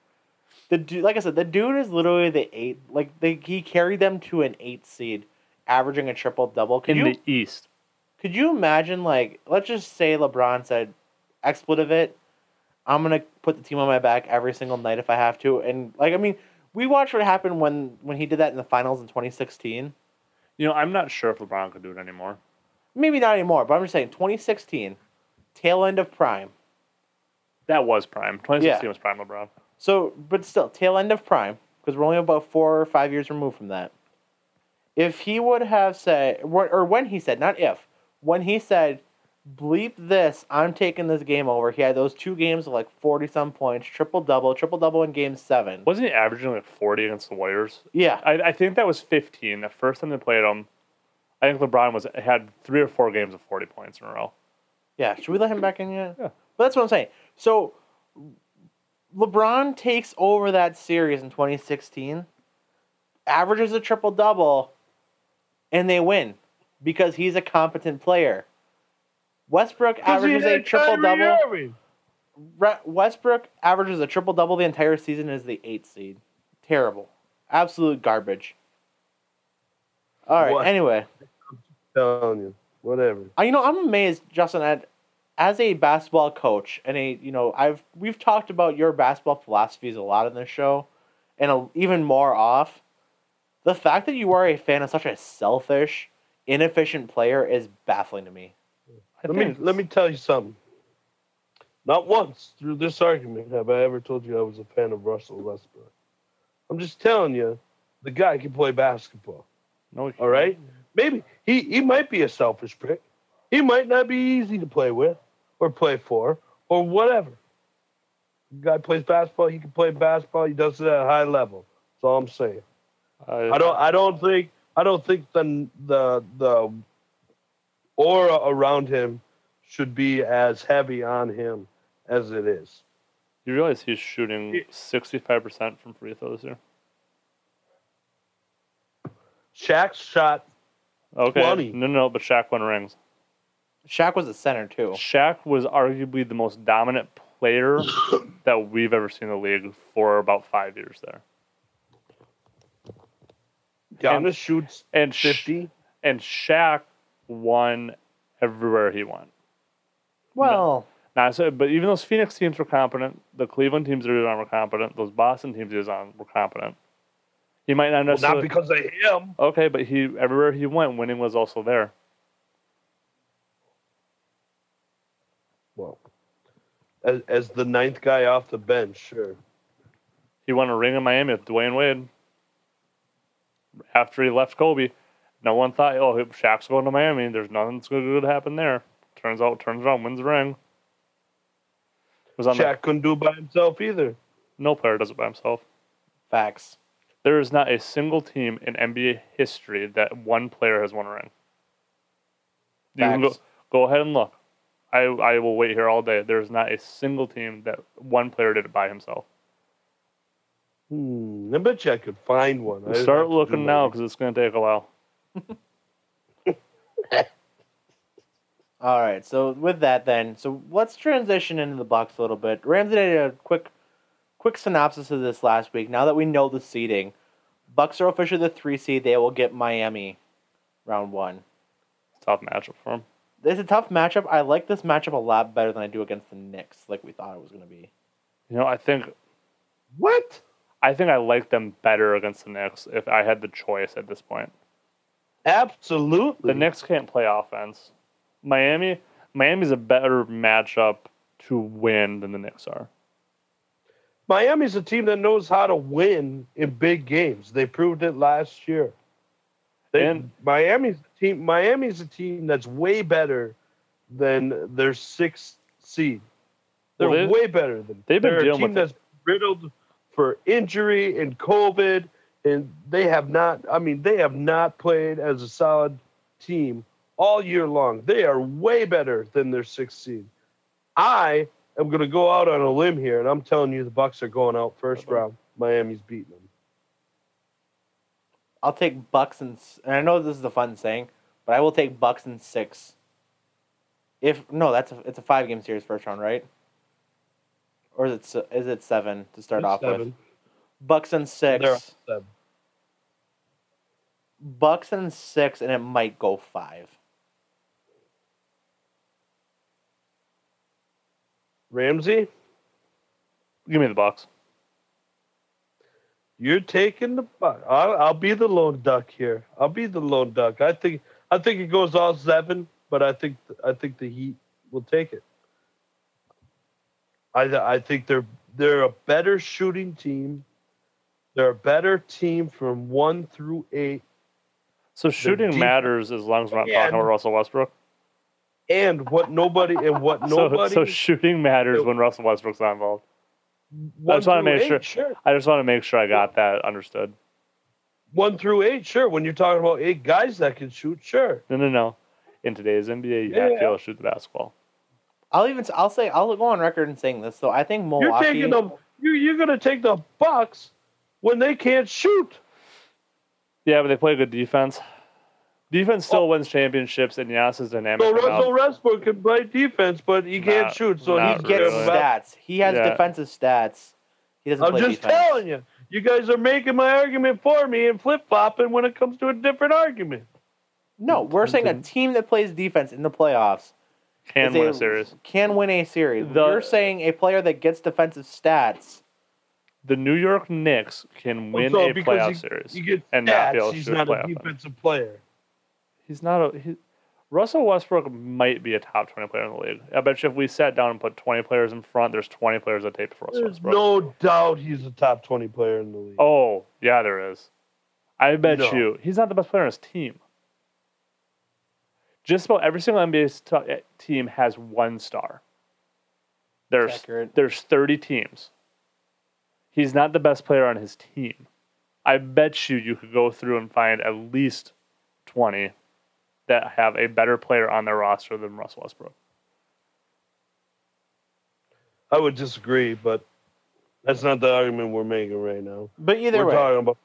The dude, like I said, the dude is literally the eight. Like they, he carried them to an eight seed, averaging a triple double. In you the East, could you imagine, like, let's just say LeBron said, expletive it, I'm gonna put the team on my back every single night if I have to, and like, I mean, we watched what happened when when he did that in the finals in 2016. you know, I'm not sure if LeBron could do it anymore. Maybe not anymore, but I'm just saying 2016, tail end of prime. That was prime. 2016 was prime LeBron. So, but still, tail end of prime, because we're only about four or five years removed from that. If he would have said, or or when he said, not if, when he said, bleep this, I'm taking this game over, he had those two games of like 40 some points, triple double, triple double in game seven. Wasn't he averaging like 40 against the Warriors? Yeah. I, I think that was 15. The first time they played him, I think LeBron was had three or four games of 40 points in a row. Yeah. Should we let him back in yet? Yeah. But that's what I'm saying. So, LeBron takes over that series in 2016, averages a triple double, and they win because he's a competent player. Westbrook averages a triple double. Westbrook averages a triple double the entire season as the eighth seed. Terrible. Absolute garbage. All right. What? Anyway, Telling you, whatever. Uh, you know, I'm amazed, Justin, at as a basketball coach, and a you know, I've we've talked about your basketball philosophies a lot in this show, and a, even more off. The fact that you are a fan of such a selfish, inefficient player is baffling to me. I Let me let me tell you something. Not once through this argument have I ever told you I was a fan of Russell Westbrook. I'm just telling you, the guy can play basketball. No, All right, maybe he he might be a selfish prick. He might not be easy to play with or play for or whatever. The guy plays basketball. He can play basketball. He does it at a high level. That's all I'm saying. I don't. I don't think. I don't think the the the aura around him should be as heavy on him as it is. You realize he's shooting 65% from free throws here? Shaq shot. Okay. 20. No, no, but Shaq won rings. Shaq was a center too. Shaq was arguably the most dominant player that we've ever seen in the league for about five years there. Giannis shoots And Sh- fifty. and Shaq won everywhere he went. Well, Not so, but even those Phoenix teams were competent. The Cleveland teams that he was on were competent. Those Boston teams he was on were competent. He might not Well, necessarily. not because of him. okay, but he everywhere he went, winning was also there. Well, as, as the ninth guy off the bench, sure. He He won a ring in Miami with Dwyane Wade. After he left Kobe, no one thought, oh, Shaq's going to Miami. There's nothing's good going to happen there. Turns out, turns around, wins the ring. Was on the, Shaq couldn't do it by himself either. no player does it by himself. Facts. There is not a single team in NBA history that one player has won a ring. You can go, go ahead and look. I, I will wait here all day. There's not a single team that one player did it by himself. Hmm, I bet you I could find one. I'd Start looking now because it's going to take a while. All right. So with that, then, so let's transition into the Bucks a little bit. Ramsay did a quick, quick synopsis of this last week. Now that we know the seeding, Bucks are officially the three seed. They will get Miami, round one. Tough matchup for him. It's a tough matchup. I like this matchup a lot better than I do against the Knicks, like we thought it was going to be. You know, I think What? I think I like them better against the Knicks if I had the choice at this point. Absolutely. The Knicks can't play offense. Miami, Miami's a better matchup to win than the Knicks are. Miami's a team that knows how to win in big games. They proved it last year. They, And- Miami's a team. Miami's a team that's way better than their sixth seed. They're Well, way better than. they've been they're a dealing team with it. that's riddled for injury and COVID, and they have not. I mean, they have not played as a solid team all year long. They are way better than their sixth seed. I am going to go out on a limb here, and I'm telling you, the Bucks are going out first uh-huh. round. Miami's beating them. I'll take Bucks and, and I know this is a fun saying, but I will take Bucks and six. If no, that's a, it's a five game series first round, right? Or is it se- is it seven to start off with? Seven. Bucks and 6 They're seven. Bucks and six, and it might go five. Ramsay, Give me the Bucks. you're taking the Bucks. I'll, I'll be the lone duck here. I'll be the lone duck. I think I think it goes all seven, but I think I think the Heat will take it. I I think they're they're a better shooting team. They're a better team from one through eight. So shooting deep- matters as long as we're not Yeah. talking about Russell Westbrook. And what nobody and what nobody so shooting matters So- when Russell Westbrook's not involved. one just wanna make eight, sure- sure. I just want to make sure I got that understood. One through eight, sure. When you're talking about eight guys that can shoot, sure. No, no, no. In today's NBA, you have to be Yeah. able to shoot the basketball. I'll even I'll say I'll go on record and saying this. So I think Milwaukee. You're Milwaukee. taking them. You you're gonna take the Bucks when they can't shoot. Yeah, but they play good defense. Defense still oh. wins championships, and Giannis is dynamic So. Russell Westbrook can play defense, but he can't Not- shoot. So he gets really. getting stats. He has Yeah. defensive stats. He doesn't I'm play just defense. telling you. You guys are making my argument for me and flip flopping when it comes to a different argument. No, we're saying a team that plays defense in the playoffs Can win a series. Can win a series. The- You're saying a player that gets defensive stats. The New York Knicks can win So a playoff you- series. You get And not be able to He's shoot a not a playoff. defensive player. He's not a. He, Russell Westbrook might be a top 20 player in the league. I bet you if we sat down and put 20 players in front, there's 20 players that tape for Russell There's Westbrook. no doubt he's a top twenty player in the league. Oh, yeah, there is. I bet No. you he's not the best player on his team. Just about every single NBA st- eh, team has one star. There's Accurate. there's 30 teams. He's not the best player on his team. I bet you you could go through and find at least 20 that have a better player on their roster than Russell Westbrook. I would disagree, but that's not the argument we're making right now. But either we're way, talking about.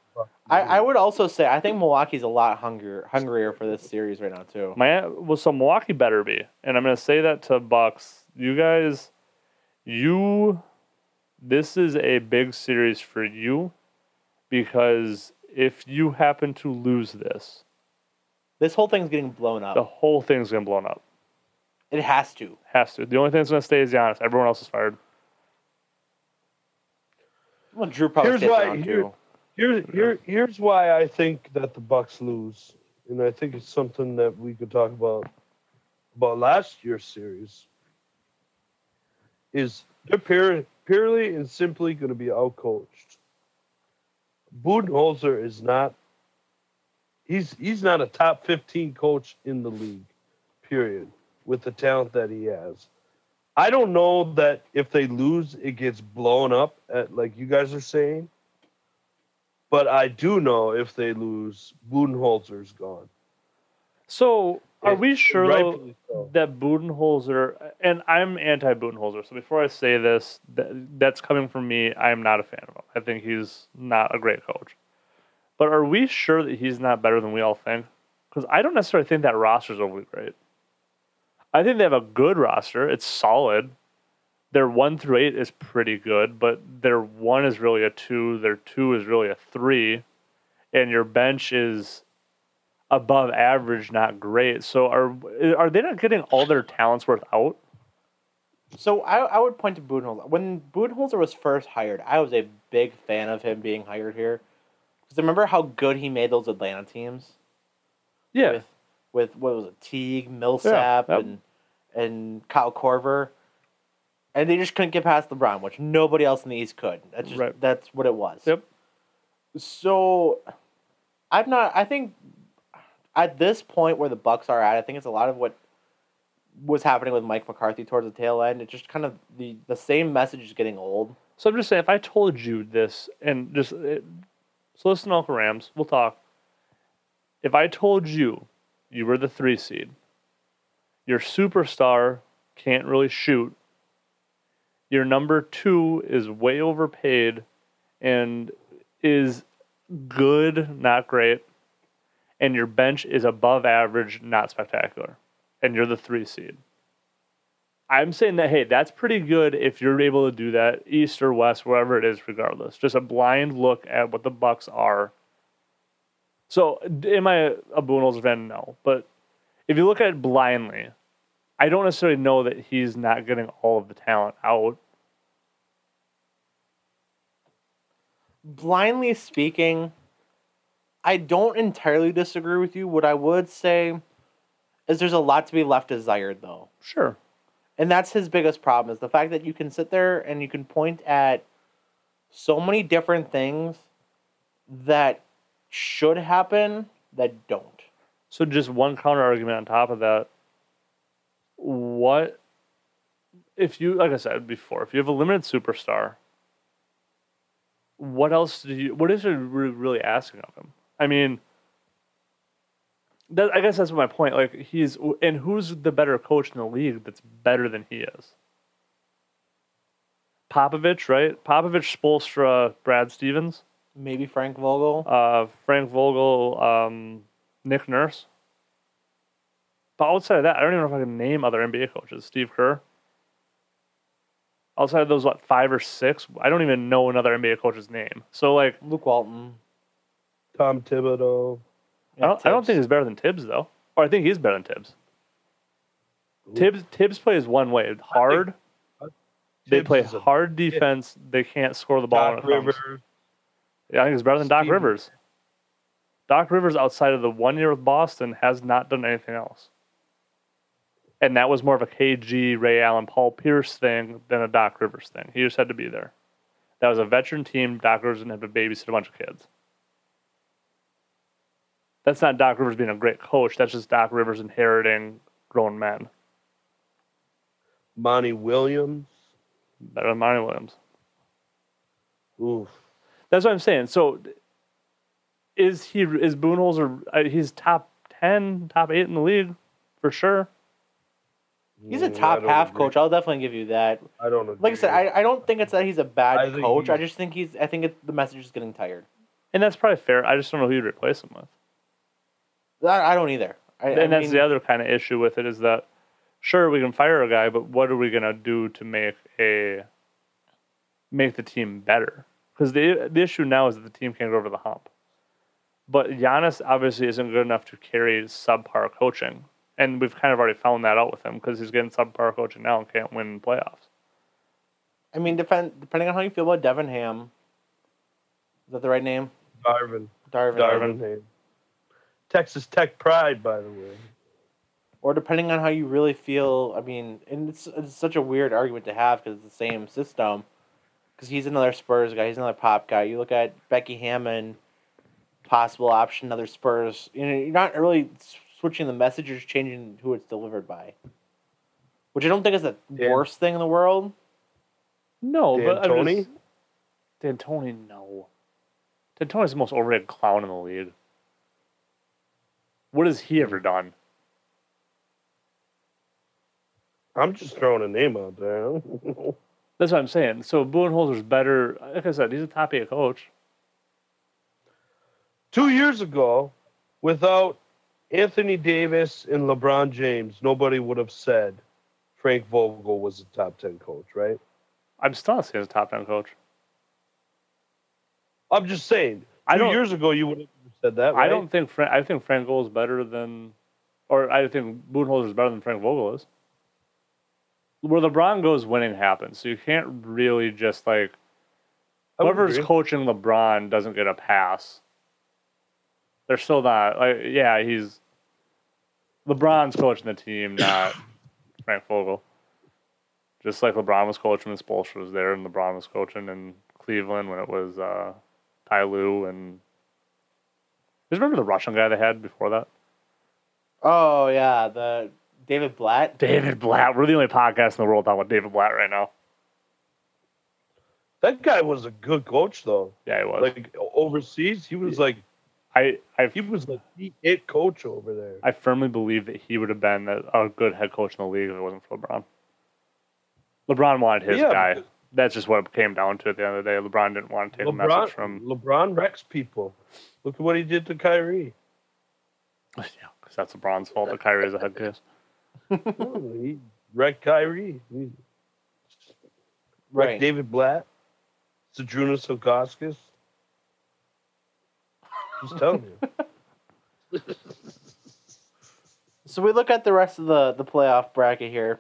I, I would also say I think Milwaukee's a lot hungrier hungrier for this series right now too. My well, so Milwaukee better be, and I'm gonna say that to Bucks. You guys, you, this is a big series for you, because if you happen to lose this, This whole thing's getting blown up. the whole thing's gonna blown up. It has to. Has to. The only thing that's gonna stay is Giannis. Everyone else is fired. Well, Jrue probably Here's stays why- around here- too. Here, here, here's why I think that the Bucks lose, and I think it's something that we could talk about about last year's series. Is they're pure, purely and simply going to be outcoached. Budenholzer is not. He's he's not a top fifteen coach in the league, period. With the talent that he has, I don't know that if they lose, it gets blown up, at, like you guys are saying. But I do know if they lose, Budenholzer's gone. So, are And we sure though, so. that Budenholzer and I'm anti Budenholzer. So before I say this, that, that's coming from me. I am not a fan of him. I think he's not a great coach. But are we sure that he's not better than we all think? Because I don't necessarily think that roster roster's overly great. I think they have a good roster. It's solid. Their one through eight is pretty good, but their one is really a two. Their two is really a three, and your bench is above average, not great. So are are they not getting all their talents worth out? So I, I would point to Budenholzer. When Budenholzer was first hired, I was a big fan of him being hired here. Because remember how good he made those Atlanta teams? Yeah, With, with what was it, Teague, Millsap, yep. and and Kyle Korver. And they just couldn't get past LeBron, which nobody else in the East could. That's just Right. that's what it was. Yep. So I'm not I think at this point where the Bucks are at, I think it's a lot of what was happening with Mike McCarthy towards the tail end. It's just kind of the the same message is getting old. So I'm just saying, if I told you this, and just it, so listen, Uncle Rams, we'll talk. If I told you you were the three seed, your superstar can't really shoot, your number two is way overpaid, and is good, not great, and your bench is above average, not spectacular, and you're the three seed. I'm saying that hey, that's pretty good if you're able to do that, east or west, wherever it is, regardless. Just a blind look at what the Bucks are. So, am I a Budenholzer fan? No, but if you look at it blindly, I don't necessarily know that he's not getting all of the talent out. Blindly speaking, I don't entirely disagree with you. What I would say is there's a lot to be left desired though. Sure, And that's his biggest problem is the fact that you can sit there and you can point at so many different things that should happen that don't. So just one counter argument on top of that. What if you like I said before, if you have a limited superstar, what else do you what is it really asking of him? I mean that, I guess that's my point. Like he's and who's the better coach in the league that's better than he is? Popovich, right? Popovich, Spoelstra, Brad Stevens, Maybe Frank Vogel. uh, Frank Vogel, um, Nick Nurse. But outside of that, I don't even know if I can name other NBA coaches. Steve Kerr. Outside of those, what five or six, I don't even know another NBA coach's name. So like, Luke Walton. Tom Thibodeau. I, don't, I don't think he's better than Thibs though, or I think he's better than Thibs. Thibs Thibs plays one way hard. they play a- hard defense. They can't score the ball. Doc when it comes. Rivers. Yeah, I think he's better than Doc Rivers. Doc Rivers, outside of the one year with Boston, has not done anything else. And that was more of a KG, Ray Allen, Paul Pierce thing than a Doc Rivers thing. He just had to be there. That was a veteran team. Doc Rivers didn't have to babysit a bunch of kids. That's not Doc Rivers being a great coach. That's just Doc Rivers inheriting grown men. Monty Williams. Better than Monty Williams. Oof. That's what I'm saying. So, is he is Budenholzer? uh, He's top ten, top eight in the league for sure. He's a Mm, top half agree. coach. I'll definitely give you that. I don't agree. Like I said, I, I don't think it's that he's a bad I coach. I just think he's. I think it, the message is getting tired. And that's probably fair. I just don't know who you'd replace him with. I, I don't either. I, and I that's mean, the other kind of issue with it is that sure we can fire a guy, but what are we gonna do to make a make the team better? Because the the issue now is that the team can't go over the hump. But Giannis obviously isn't good enough to carry subpar coaching, and we've kind of already found that out with him because he's getting subpar coaching now and can't win playoffs. I mean, depend depending on how you feel about Devin Ham. Is that the right name? Darvin. Darvin. Darvin. Ham. Texas Tech pride, by the way. Or depending on how you really feel. I mean, and it's, it's such a weird argument to have because it's the same system. because he's another Spurs guy. He's another pop guy. You look at Becky Hammon, possible option, another Spurs. You know, you're not really switching the message. You're just changing who it's delivered by, which I don't think is the Dan- worst thing in the world. No, but I'm D'Antoni? just- D'Antoni, no. D'Antoni's the most overrated clown in the league. What has he ever done? I'm just throwing a name out there. That's what I'm saying. So Budenholzer's better. Like I said, he's a top eight coach. Two years ago, without Anthony Davis and LeBron James, nobody would have said Frank Vogel was a top 10 coach, right? I'm still not saying he's a top ten coach. I'm just saying. Two I don't- years ago, you would have said that, right? I don't think Frank. I think Frank Vogel is better than, or I think Budenholzer is better than Frank Vogel is. Where LeBron goes, winning happens. So you can't really just like whoever's coaching LeBron doesn't get a pass. They're still not like yeah he's LeBron's coaching the team, not Frank Vogel. Just like LeBron was coaching when Spoelstra was there, and LeBron was coaching in Cleveland when it was uh, Ty Lue and. Just remember the Russian guy they had before that? Oh yeah, the David Blatt. David Blatt. We're the only podcast in the world talking about David Blatt right now. That guy was a good coach, though. Yeah, he was. Like overseas, he was like I, I, he was like the it coach over there. I firmly believe that he would have been a, a good head coach in the league if it wasn't for LeBron. LeBron wanted his Yeah, guy. Because- That's just what it came down to at the end of the day. LeBron didn't want to take a message from. LeBron wrecks people. Look at what he did to Kyrie. Yeah, because that's LeBron's fault that Kyrie is a head coach. Oh, he wrecked Kyrie. He wrecked Right. David Blatt. Zydrunas Ilgauskas. Just telling you. So we look at the rest of the the playoff bracket here.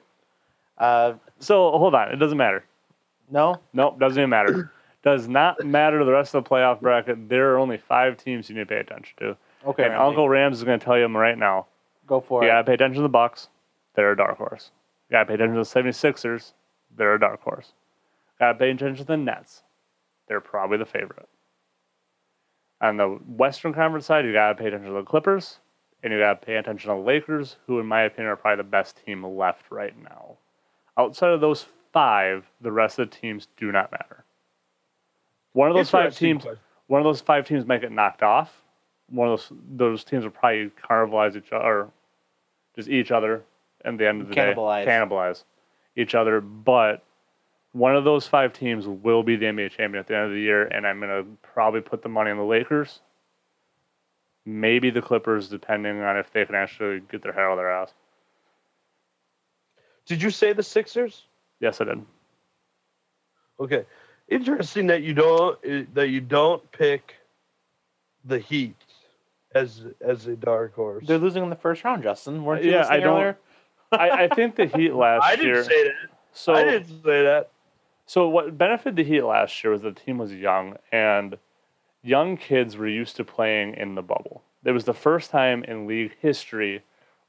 Uh, So hold on, it doesn't matter. No, Nope, doesn't even matter. Does not matter to the rest of the playoff bracket. There are only five teams you need to pay attention to. okay. and Randy, Uncle Rams is going to tell you them right now. go for You it. got to pay attention to the Bucks. They're a dark horse. You got to pay attention to the 76ers. They're a dark horse. You Got to pay attention to the Nets. They're probably the favorite. On the Western Conference side, you got to pay attention to the Clippers. And you got to pay attention to the Lakers, who, in my opinion, are probably the best team left right now. Outside of those five, the rest of the teams do not matter. One of those five teams question. one of those five teams might get knocked off. One of those those teams will probably cannibalize each other, or just each other, at the end of the Cannibalize. day, cannibalize each other. But one of those five teams will be the NBA champion at the end of the year, and I'm gonna probably put the money on the Lakers, maybe the Clippers, depending on if they can actually get their hair out of their ass. Did you say the Sixers? Yes, I did. Okay. Interesting that you don't that you don't pick the Heat as as a dark horse. They're losing in the first round, Justin. Weren't you Yeah, I don't- I, I think the Heat last I didn't year. say that. so I didn't say that. So what benefited the Heat last year was the team was young, and young kids were used to playing in the bubble. It was the first time in league history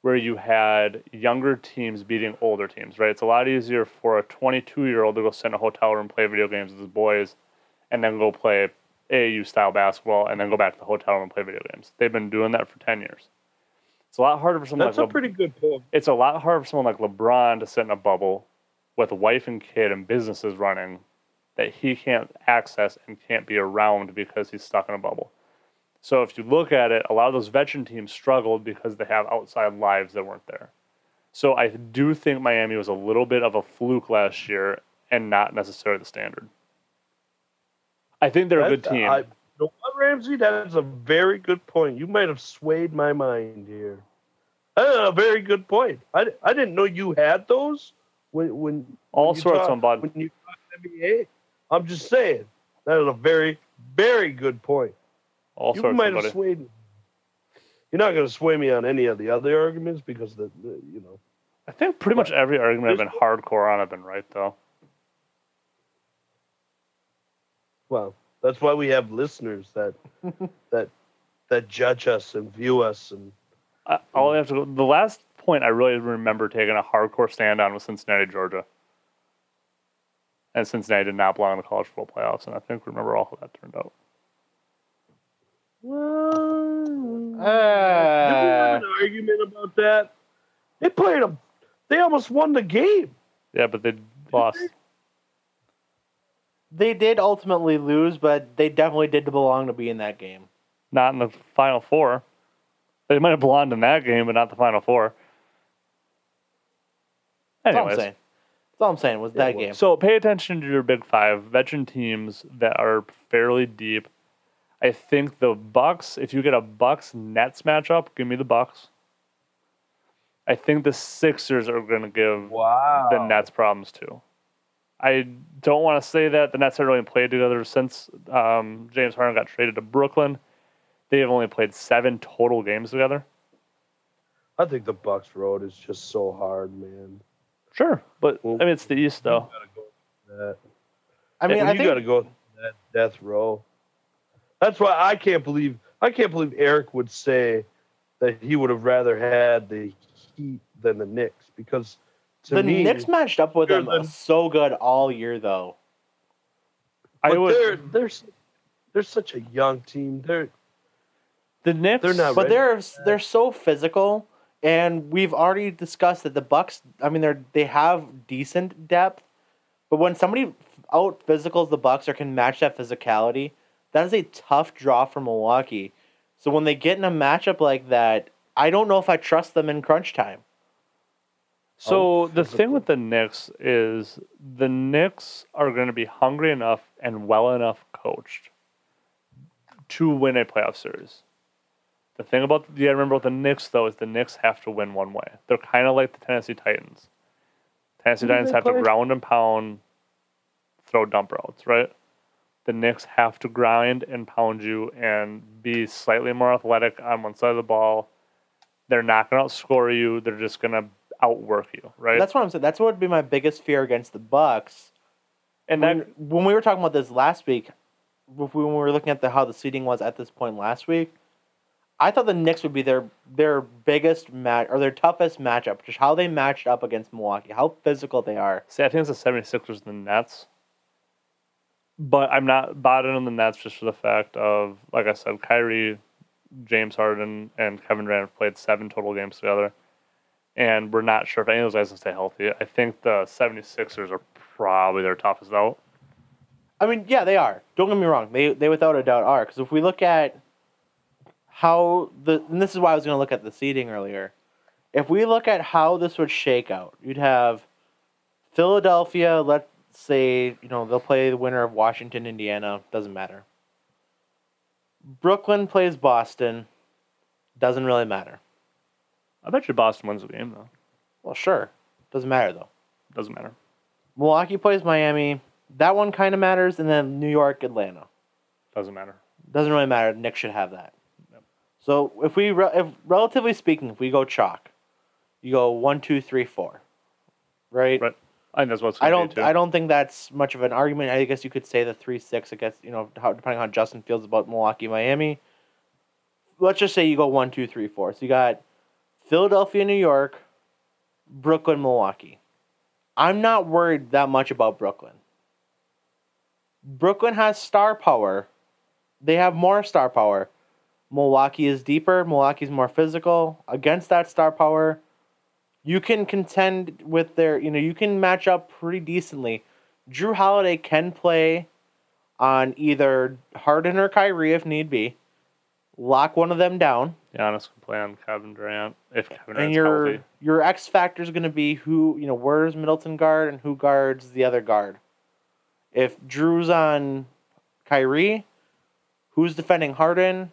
where you had younger teams beating older teams. Right? It's a lot easier for a 22 year old to go sit in a hotel room, play video games with his boys, and then go play AAU style basketball, and then go back to the hotel room and play video games. They've been doing that for 10 years. It's a lot harder for someone That's like a Le- pretty good point. it's a lot harder for someone like LeBron to sit in a bubble with a wife and kid and businesses running that he can't access and can't be around because he's stuck in a bubble. So if you look at it, a lot of those veteran teams struggled because they have outside lives that weren't there. So I do think Miami was a little bit of a fluke last year and not necessarily the standard. I think they're a good uh, team. I, what, Ramsay? That is a very good point. You might have swayed my mind here. That's a very good point. I, I didn't know you had those when when All when sorts talk- on bud. when you talk NBA. I'm just saying that is a very very good point. All you sorts, might have swayed me. You're not going to sway me on any of the other arguments because the, the you know I think pretty much every argument I've been hardcore on, I've been right though. well that's why we have listeners that that that judge us and view us and I, all I have to go. The last point I really remember taking a hardcore stand on was Cincinnati, Georgia. and Cincinnati did not belong in the college football playoffs. And I think remember all how that turned out. Well, Uh, did we have an argument about that? They played them. They almost won the game. Yeah, but they lost. they did ultimately lose, but they definitely did belong to be in that game. Not in the final four. They might have belonged in that game, but not the final four. That's all I'm saying. That's all I'm saying was that well, game. So pay attention to your big five veteran teams that are fairly deep. I think the Bucks. If you get a Bucks Nets matchup, give me the Bucks. I think the Sixers are going to give Wow. the Nets problems too. I don't want to say that the Nets have really played together since um, James Harden got traded to Brooklyn. They have only played seven total games together. I think the Bucks road is just so hard, man. Sure, but Well, I mean it's the East though. Gotta go that. I mean, And I you think got to go that death row. That's why I can't believe I can't believe Eric would say that he would have rather had the Heat than the Knicks because to the me, Knicks matched up with them the- so good all year, though. I but would. they're they're they're such a young team. They're the Knicks. they're not But they're they're so physical, and we've already discussed that the Bucks. I mean, they're they have decent depth, but when somebody out physicals the Bucks or can match that physicality, that is a tough draw for Milwaukee. So when they get in a matchup like that, I don't know if I trust them in crunch time. So Oh, the thing with the Knicks is the Knicks are going to be hungry enough and well enough coached to win a playoff series. The thing about you got to remember about the Knicks though is the Knicks have to win one way. They're kind of like the Tennessee Titans. Tennessee Who do Titans they have to play? ground and pound, throw dump routes, right? The Knicks have to grind and pound you and be slightly more athletic on one side of the ball. They're not going to outscore you. They're just going to outwork you, right? That's what I'm saying. That's what would be my biggest fear against the Bucks. and when, that when we were talking about this last week, when we were looking at the how the seeding was at this point last week, I thought the Knicks would be their their biggest match or their toughest matchup, just how they matched up against Milwaukee, how physical they are. See, I think it's the 76ers and the Nets. But I'm not bought on the Nets just for the fact of, like I said, Kyrie, James Harden, and Kevin Durant have played seven total games together. And we're not sure if any of those guys can stay healthy. I think the 76ers are probably their toughest out. I mean, yeah, they are. Don't get me wrong; they they without a doubt are. Because if we look at how the and this is why I was going to look at the seeding earlier. If we look at how this would shake out, you'd have Philadelphia. Let's say you know they'll play the winner of Washington, Indiana. Doesn't matter. Brooklyn plays Boston. Doesn't really matter. I bet you Boston wins the game, though. Well, sure. Doesn't matter though. Doesn't matter. Milwaukee plays Miami. That one kind of matters, and then New York, Atlanta. Doesn't matter. Doesn't really matter. Nick should have that. Yep. So if we, re- if relatively speaking, if we go chalk, you go one, two, three, four, right? Right. I think that's what's I don't. I don't think that's much of an argument. I guess you could say the three, six. I guess you know, how, depending on how Justin feels about Milwaukee, Miami. Let's just say you go one, two, three, four. So you got Philadelphia, New York, Brooklyn, Milwaukee. I'm not worried that much about Brooklyn. Brooklyn has star power. They have more star power. Milwaukee is deeper. Milwaukee's more physical. Against that star power, you can contend with their, you know, you can match up pretty decently. Jrue Holiday can play on either Harden or Kyrie if need be. Lock one of them down, Giannis can play on Kevin Durant if Kevin and your healthy. your X factor is going to be who you know where's Middleton guard and who guards the other guard. If Jrue's on Kyrie, who's defending Harden?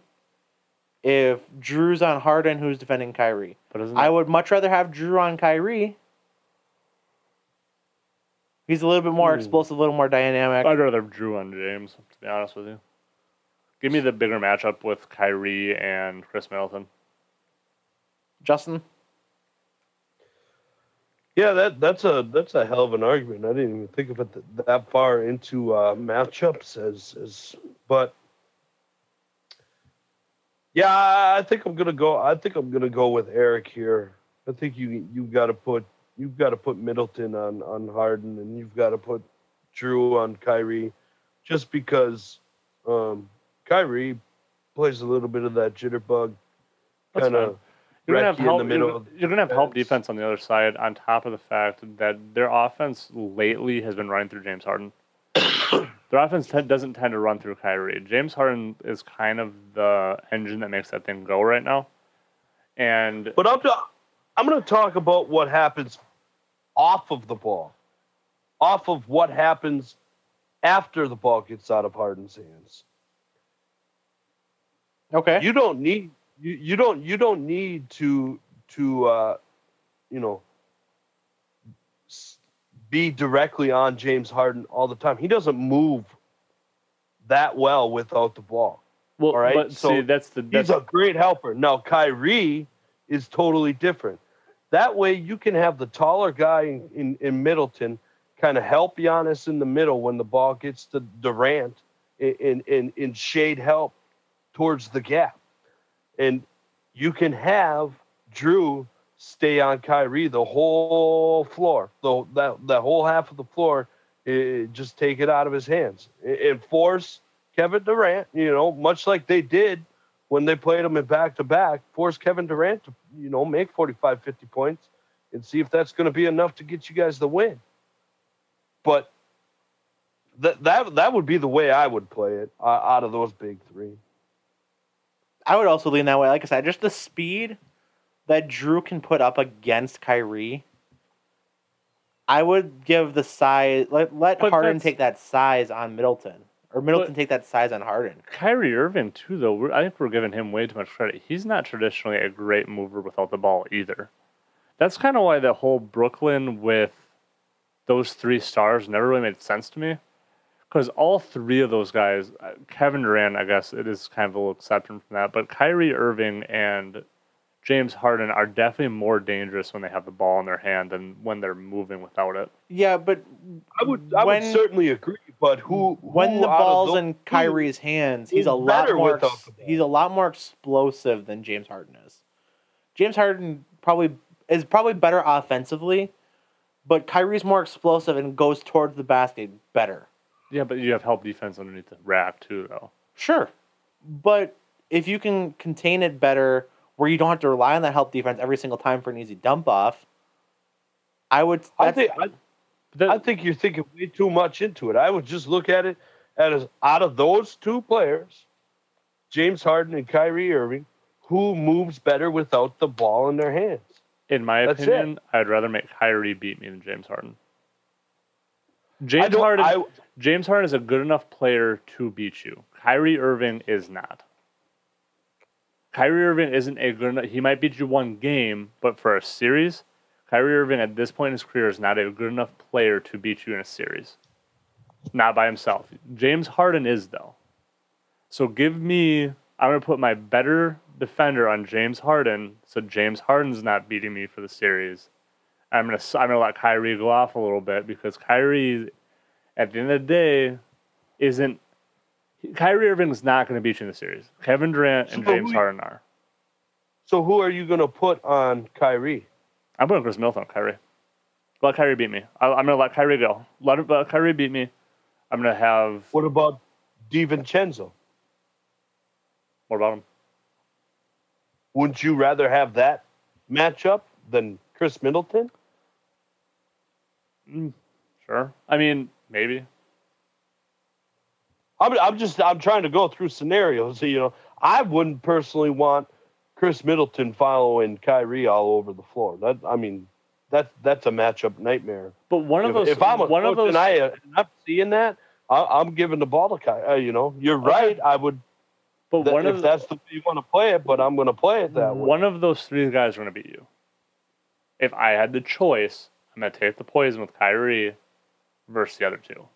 If Jrue's on Harden, who's defending Kyrie? But isn't I would much rather have Jrue on Kyrie. He's a little bit more Hmm. explosive, a little more dynamic. I'd rather have Jrue on James, to be honest with you. Give me the bigger matchup with Kyrie and Khris Middleton. Justin, Yeah, that that's a that's a hell of an argument. I didn't even think of it th- that far into uh, matchups as as, but yeah, I think I'm gonna go. I think I'm gonna go with Eric here. I think you you've got to put you've got to put Middleton on on Harden, and you've got to put Jrue on Kyrie, just because um, Kyrie plays a little bit of that jitterbug kind of You're gonna have help. the middle You're, you're gonna have help defense. defense on the other side. On top of the fact that their offense lately has been running through James Harden. Their offense t- doesn't tend to run through Kyrie. James Harden is kind of the engine that makes that thing go right now. And But I'm ta- I'm going to talk about what happens off of the ball, off of what happens after the ball gets out of Harden's hands. Okay. You don't need you, you don't you don't need to to uh, you know s- be directly on James Harden all the time. He doesn't move that well without the ball. well, all right, so see, that's the that's, He's a great helper. Now Kyrie is totally different. That way you can have the taller guy in, in, in Middleton kind of help Giannis in the middle when the ball gets to Durant in, in, in shade help towards the gap. And you can have Jrue stay on Kyrie the whole floor, the, that, that whole half of the floor, eh, just take it out of his hands and- and force Kevin Durant, you know, much like they did when they played him in back to back, force Kevin Durant to, you know, make 45, 50 points and see if that's going to be enough to get you guys the win. But that that that would be the way I would play it uh, out of those big three. I would also lean that way. Like I said, just the speed that Jrue can put up against Kyrie. I would give the size let let But Harden take that size on Middleton, or Middleton take that size on Harden. Kyrie Irving too, though. We're, I think we're giving him way too much credit. He's not traditionally a great mover without the ball either. That's kind of why the whole Brooklyn with those three stars never really made sense to me. Because all three of those guys, uh, Kevin Durant, I guess it is kind of a little exception from that, but Kyrie Irving and James Harden are definitely more dangerous when they have the ball in their hand than when they're moving without it. Yeah, but I would I When- would certainly agree. But who when who the ball's in two- Kyrie's hands, he's a lot more without ex- the ball? he's a lot more explosive than James Harden is. James Harden probably is probably better offensively, but Kyrie's more explosive and goes towards the basket better. Yeah, but you have help defense underneath the rack too, though. Sure. But if you can contain it better where you don't have to rely on that help defense every single time for an easy dump off, I would I think I, That- I think you're thinking way too much into it. I would just look at it as out of those two players, James Harden and Kyrie Irving, who moves better without the ball in their hands. In my That's it. opinion, I'd rather make Kyrie beat me than James Harden. James. Harden, I, James Harden is a good enough player to beat you. Kyrie Irving is not. Kyrie Irving isn't a good. He might beat you one game, but for a series, Kyrie Irving at this point in his career is not a good enough player to beat you in a series. Not by himself. James Harden is though. So give me. I'm gonna put my better defender on James Harden, so James Harden's not beating me for the series. I'm gonna I'm gonna let Kyrie go off a little bit because Kyrie, at the end of the day, isn't. Kyrie Irving's not going to beat you in the series. Kevin Durant and So James who- Harden are. so who are you going to put on Kyrie? I'm putting Khris Middleton on Kyrie. Let Kyrie beat me. I, I'm going to let Kyrie go. Let, Kyrie beat me. I'm going to have. What about DiVincenzo? What about him? Wouldn't you rather have that matchup than Khris Middleton? Mm, sure. I mean, maybe. I'm, I'm just I'm trying to go through scenarios. You know, I wouldn't personally want Khris Middleton following Kyrie all over the floor. That I mean, that's that's a matchup nightmare. But one of those. if I'm a one of those. and I uh, and I'm seeing that, I, I'm giving the ball to Kyrie. Uh, you know, you're Okay. right. I would but th- one if of that's the way you want to play it, but I'm going to play it that way. one of those three guys are going to beat you. If I had the choice, I'm going to take the poison with Kyrie versus the other two.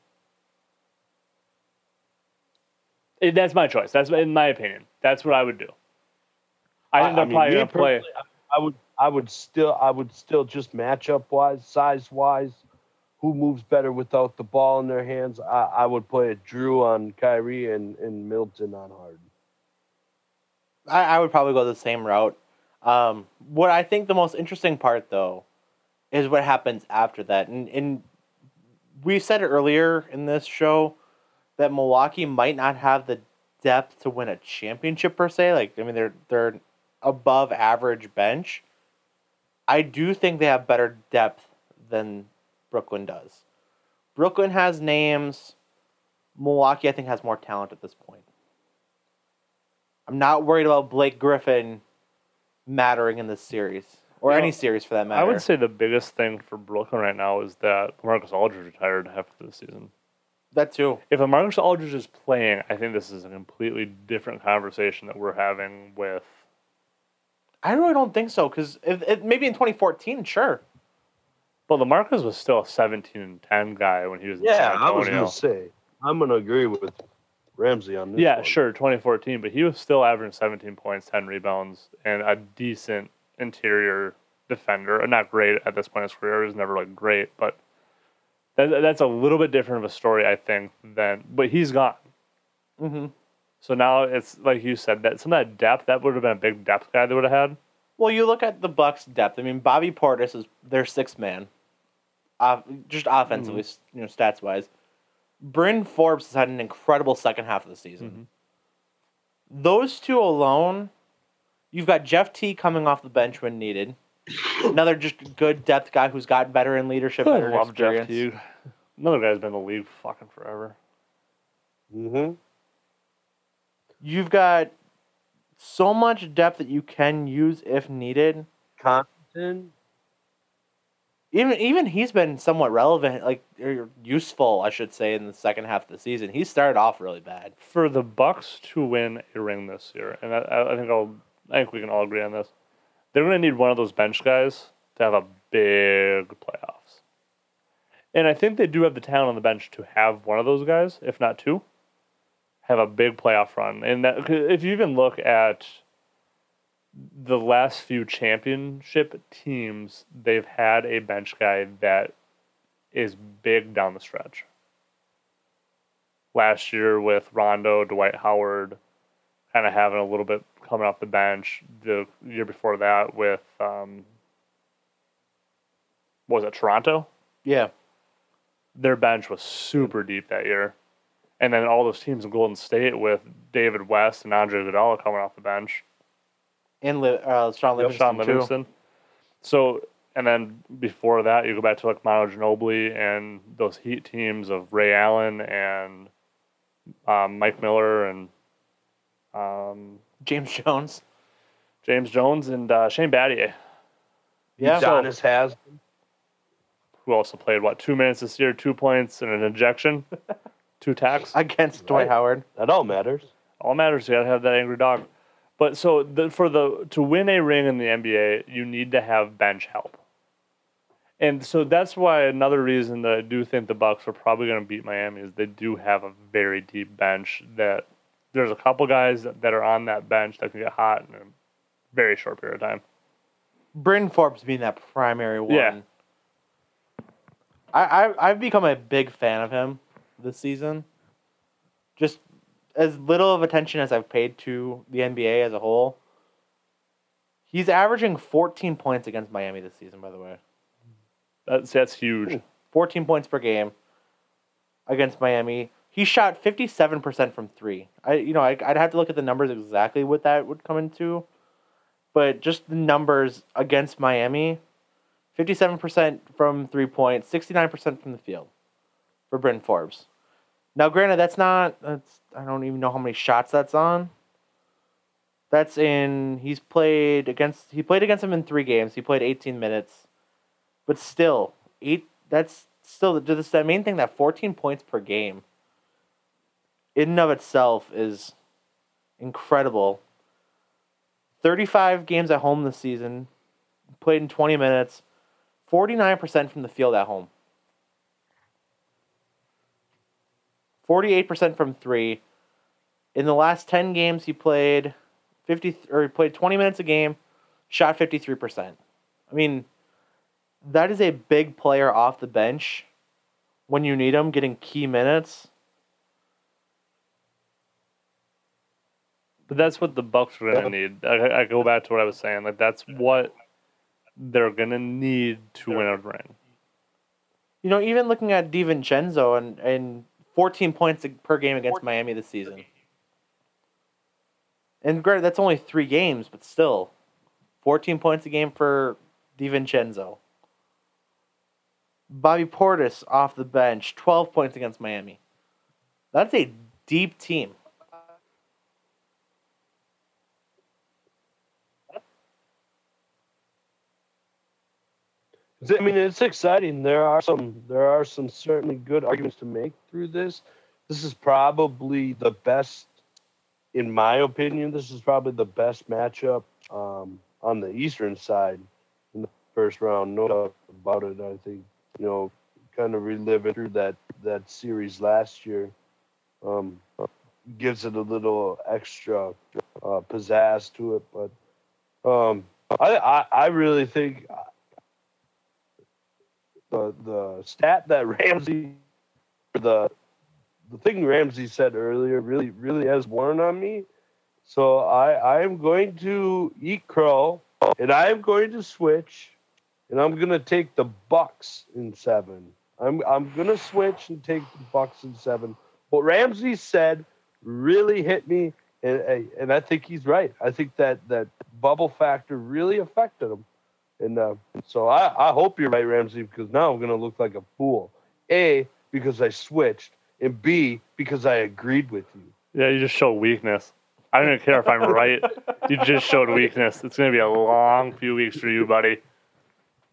Eh, that's my choice. That's in my opinion. That's what I would do. I think they're mean, probably me going to play. I I would I would still I would still just matchup wise, size wise, who moves better without the ball in their hands. I, I would play it Jrue on Kyrie and, and Middleton on Harden. I, I would probably go the same route. Um, what I think the most interesting part, though, is what happens after that. And, and we said it earlier in this show that Milwaukee might not have the depth to win a championship per se. Like I mean, they're they're above average bench. I do think they have better depth than Brooklyn does. Brooklyn has names. Milwaukee, I think, has more talent at this point. I'm not worried about Blake Griffin mattering in this series or You know, any series for that matter. I would say the biggest thing for Brooklyn right now is that Marcus Aldridge retired after the season. That too. If Marcus Aldridge is playing, I think this is a completely different conversation that we're having with. I really don't think so because if, if, maybe in 2014, sure. Well, Lamarcus was still a 17 and 10 guy when he was in Yeah, San I was gonna say I'm gonna agree with Ramsay on this. Yeah, one. sure, 2014, but he was still averaging 17 points, 10 rebounds, and a decent interior defender. Not great at this point in his career. He was never like great, but that, that's a little bit different of a story, I think. Than but he's gone. hmm So now it's like you said that some of that depth that would have been a big depth guy they would have had. Well, you look at the Bucks' depth. I mean, Bobby Portis is their sixth man, uh, just offensively, you know, stats wise. Bryn Forbes has had an incredible second half of the season. Those two alone, you've got Jeff Teague coming off the bench when needed. Another just good depth guy who's got better in leadership, I better love Jeff. Teague. Another guy's been in the league fucking forever. Mm-hmm. You've got so much depth that you can use if needed. Connaughton. even even he's been somewhat relevant, like or useful, I should say, in the second half of the season. He started off really bad. For the Bucks to win a ring this year, and I, I think I'll, I think we can all agree on this. They're going to need one of those bench guys to have a big playoffs, and I think they do have the talent on the bench to have one of those guys, if not two, have a big playoff run. And that, if you even look at the last few championship teams, they've had a bench guy that is big down the stretch. Last year with Rondo, Dwight Howard, kind of having a little bit coming off the bench. The year before that with um, was it Toronto? Yeah, Their bench was super deep that year, and then all those teams in Golden State with David West and Andre Iguodala coming off the bench. and uh, Shaun Livingston Shaun too. So, and then before that, you go back to like Manu Ginobili and those Heat teams of Ray Allen and um, Mike Miller and um, James Jones. James Jones and uh, Shane Battier, Yeah, Udonis has. who also played what two minutes this year, two points and an ejection, two tacks. against Dwight Right. Howard. That all matters. All matters. You gotta have that angry dog. But so the, for the to win a ring in the NBA, you need to have bench help. And so that's why another reason that I do think the Bucks are probably going to beat Miami is they do have a very deep bench. That there's a couple guys that, are on that bench that can get hot in a very short period of time. Bryn Forbes being that primary one. Yeah. I, I I've become a big fan of him this season. Just as little of attention as I've paid to the NBA as a whole. He's averaging 14 points against Miami this season, by the way. That's that's huge. 14 points per game against Miami. He shot 57% from three. I, you know, I, I'd have to look at the numbers exactly what that would come into, but just the numbers against Miami, 57% from three points, 69% from the field for Bryn Forbes. Now, granted, that's not. That's I don't even know how many shots that's on. That's in. He's played against. He played against him in three games. He played 18 minutes, but still, eight. That's still just the main thing. That 14 points per game. In and of itself is incredible. 35 games at home this season, played in 20 minutes, 49% from the field at home. 48% from 3. In the last 10 games he played 50 or he played 20 minutes a game, shot 53%. I mean, that is a big player off the bench when you need him getting key minutes. But that's what the Bucks are gonna Yeah. need. I, I go back to what I was saying. Like that's what they're gonna need to win a ring. You know, even looking at DiVincenzo and and 14 points per game against Miami this season. And granted, that's only three games, but still, 14 points a game for DiVincenzo. Bobby Portis off the bench, 12 points against Miami. That's a deep team. I mean, it's exciting. There are some there are some certainly good arguments to make through this. This is probably the best, in my opinion. This is probably the best matchup um, on the Eastern side in the first round. No doubt about it. I think you know, kind of reliving through that that series last year um, gives it a little extra uh, pizzazz to it. But um, I, I I really think the the stat that Ramsay the the thing Ramsay said earlier really really has worn on me. So I I am going to eat crow and I am going to switch and I'm gonna take the Bucks in seven. I'm I'm gonna switch and take the Bucks in seven. What Ramsay said really hit me, and and I think he's right. I think that that bubble factor really affected him. And uh, so I, I hope you're right, Ramsay, because now I'm going to look like a fool. A, because I switched, and B, because I agreed with you. Yeah, you just showed weakness. I don't even care if I'm right. You just showed weakness. It's going to be a long few weeks for you, buddy.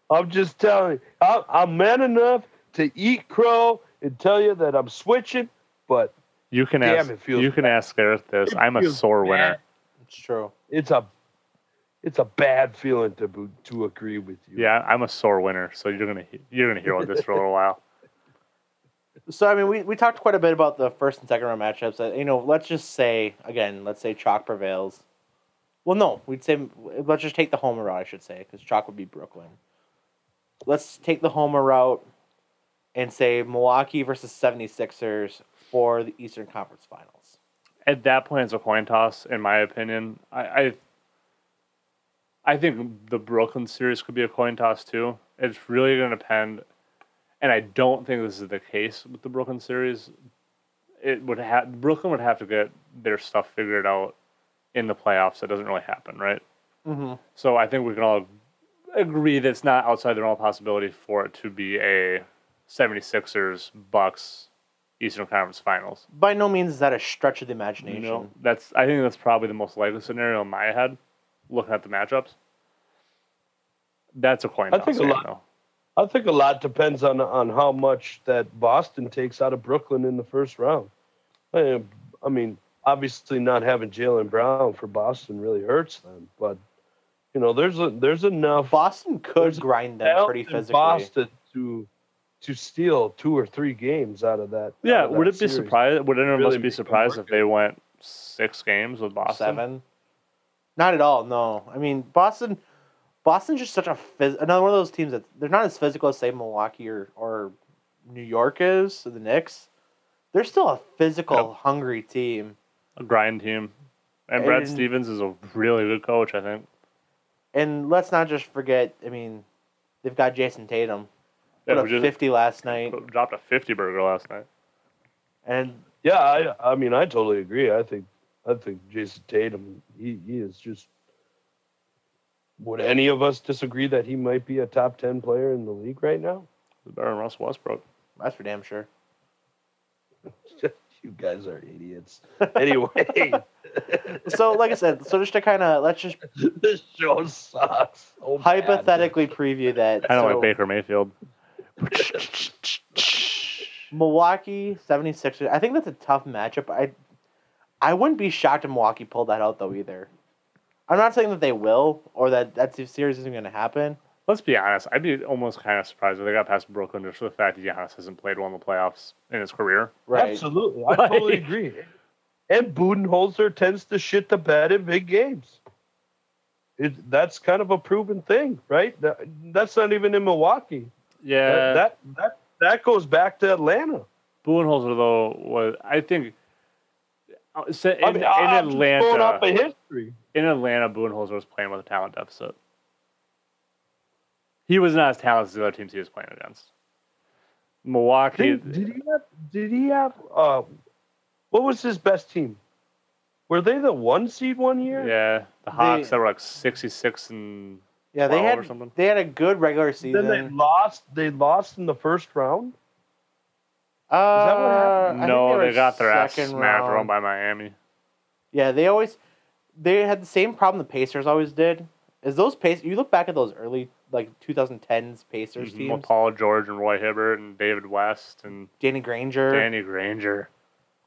I'm just telling you, I'm man enough to eat crow and tell you that I'm switching, but you can damn, ask. You can ask Gareth this. It I'm a sore bad. winner. It's true. It's a it's a bad feeling to to agree with you. Yeah, I'm a sore winner, so you're gonna you're gonna hear about this for a little while. So I mean, we, we talked quite a bit about the first and second round matchups. Uh, you know, let's just say again, let's say chalk prevails. Well, no, we'd say let's just take the homer route. I should say because chalk would be Brooklyn. Let's take the homer route and say Milwaukee versus 76ers for the Eastern Conference Finals. At that point, it's a coin toss, in my opinion. I, I I think the Brooklyn series could be a coin toss too. It's really going to depend, and I don't think this is the case with the Brooklyn series. It would have Brooklyn would have to get their stuff figured out in the playoffs. That doesn't really happen, right? Mm-hmm. So I think we can all agree that it's not outside the realm of possibility for it to be a 76ers Bucks Eastern Conference Finals. By no means is that a stretch of the imagination. No, that's I think that's probably the most likely scenario in my head looking at the matchups. That's a coin I think a lot. Though. I think a lot depends on on how much that Boston takes out of Brooklyn in the first round. I, I mean, obviously, not having Jaylen Brown for Boston really hurts them, but you know, there's a there's enough. Boston could grind them pretty physically. Boston to to steal two or three games out of that. Yeah, of would that it be surprised? Would anyone really be surprised if they went six games with Boston? Seven. Not at all. No, I mean Boston. Boston's just such a phys- another one of those teams that they're not as physical as say Milwaukee or, or New York is. The Knicks, they're still a physical, yep. hungry team. A grind team, and, and Brad Stevens is a really good coach. I think. And let's not just forget. I mean, they've got Jayson Tatum. Put yeah, up fifty last night. Dropped a fifty burger last night. And yeah, I I mean I totally agree. I think I think Jayson Tatum, he, he is just. Would any of us disagree that he might be a top 10 player in the league right now? Better than Russ Westbrook. That's for damn sure. you guys are idiots. Anyway. so, like I said, so just to kind of let's just. this show sucks. Oh, so hypothetically bad. preview that. I don't so, like Baker Mayfield. Milwaukee 76ers. I think that's a tough matchup. I I wouldn't be shocked if Milwaukee pulled that out though either. I'm not saying that they will or that that series isn't going to happen. Let's be honest. I'd be almost kind of surprised if they got past Brooklyn just for the fact that Giannis hasn't played well in the playoffs in his career. Right. Absolutely. I like, totally agree. And Budenholzer tends to shit the bed in big games. It, that's kind of a proven thing, right? That, that's not even in Milwaukee. Yeah. That, that, that, that goes back to Atlanta. Budenholzer, though, was, I think – so in, I mean, in I'm Atlanta, up a history. In Atlanta, Budenholzer was playing with a talent deficit. He was not as talented as the other teams he was playing against. Milwaukee. Did, did he have? Did he have? Uh, what was his best team? Were they the one seed one year? Yeah, the Hawks They- that were like 66 and Yeah, they 12 or had something. they had a good regular season. Then they lost. They lost in the first round. Uh, that what happened? I no, were they got their ass second smacked around by Miami. Yeah, they always they had the same problem the Pacers always did. Is those Pacers? You look back at those early like 2010s Pacers Mhm, teams. With Paul George and Roy Hibbert and David West and Danny Granger, Danny Granger.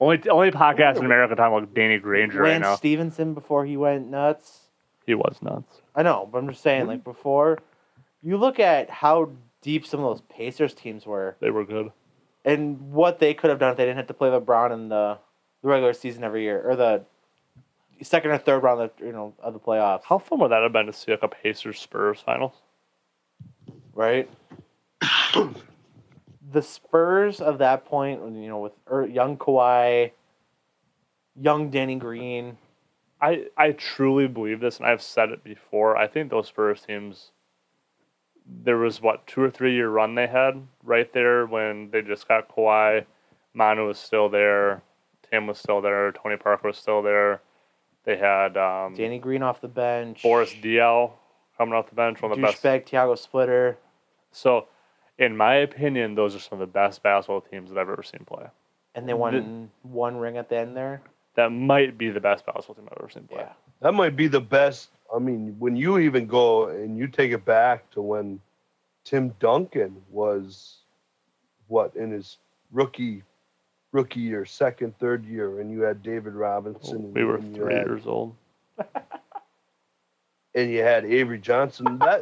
Only only podcast in America talking about Danny Granger right Lance now. Stephenson before he went nuts. He was nuts. I know, but I'm just saying, like before, you look at how deep some of those Pacers teams were They were good. And what they could have done if they didn't have to play LeBron in the, the regular season every year or the second or third round of the, you know of the playoffs. How fun would that have been to see like a Pacers Spurs finals? right? the Spurs of that point, you know, with er, young Kawhi, young Danny Green, I I truly believe this, and I've said it before. I think those Spurs teams. There was what two or three year run they had right there when they just got Kawhi, Manu was still there, Tim was still there, Tony Parker was still there. They had um, Danny Green off the bench, Boris Diaw coming off the bench, one of the best. douchebag Tiago Splitter. So, in my opinion, those are some of the best basketball teams that I've ever seen play. And they won one ring at the end there. That might be the best basketball team I've ever seen play. Yeah. That might be the best. I mean, when you even go and you take it back to when Tim Duncan was what in his rookie rookie year, second, third year, and you had David Robinson. We were three had- years old. and you had Avery Johnson. That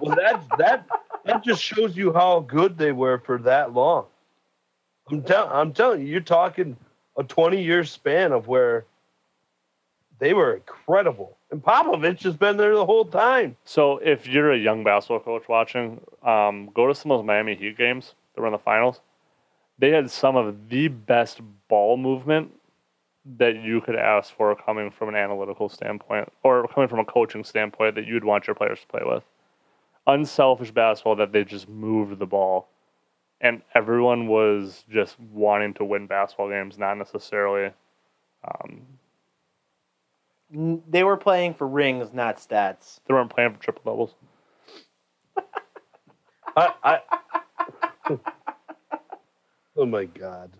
well, that that that just shows you how good they were for that long. I'm telling, I'm telling you, you're talking a 20 year span of where they were incredible, and Popovich has been there the whole time. So, if you're a young basketball coach watching, um, go to some of those Miami Heat games that were in the finals. They had some of the best ball movement that you could ask for coming from an analytical standpoint or coming from a coaching standpoint that you'd want your players to play with. Unselfish basketball that they just moved the ball. And everyone was just wanting to win basketball games, not necessarily. Um, They were playing for rings, not stats. they weren't playing for triple doubles. I, I oh my god.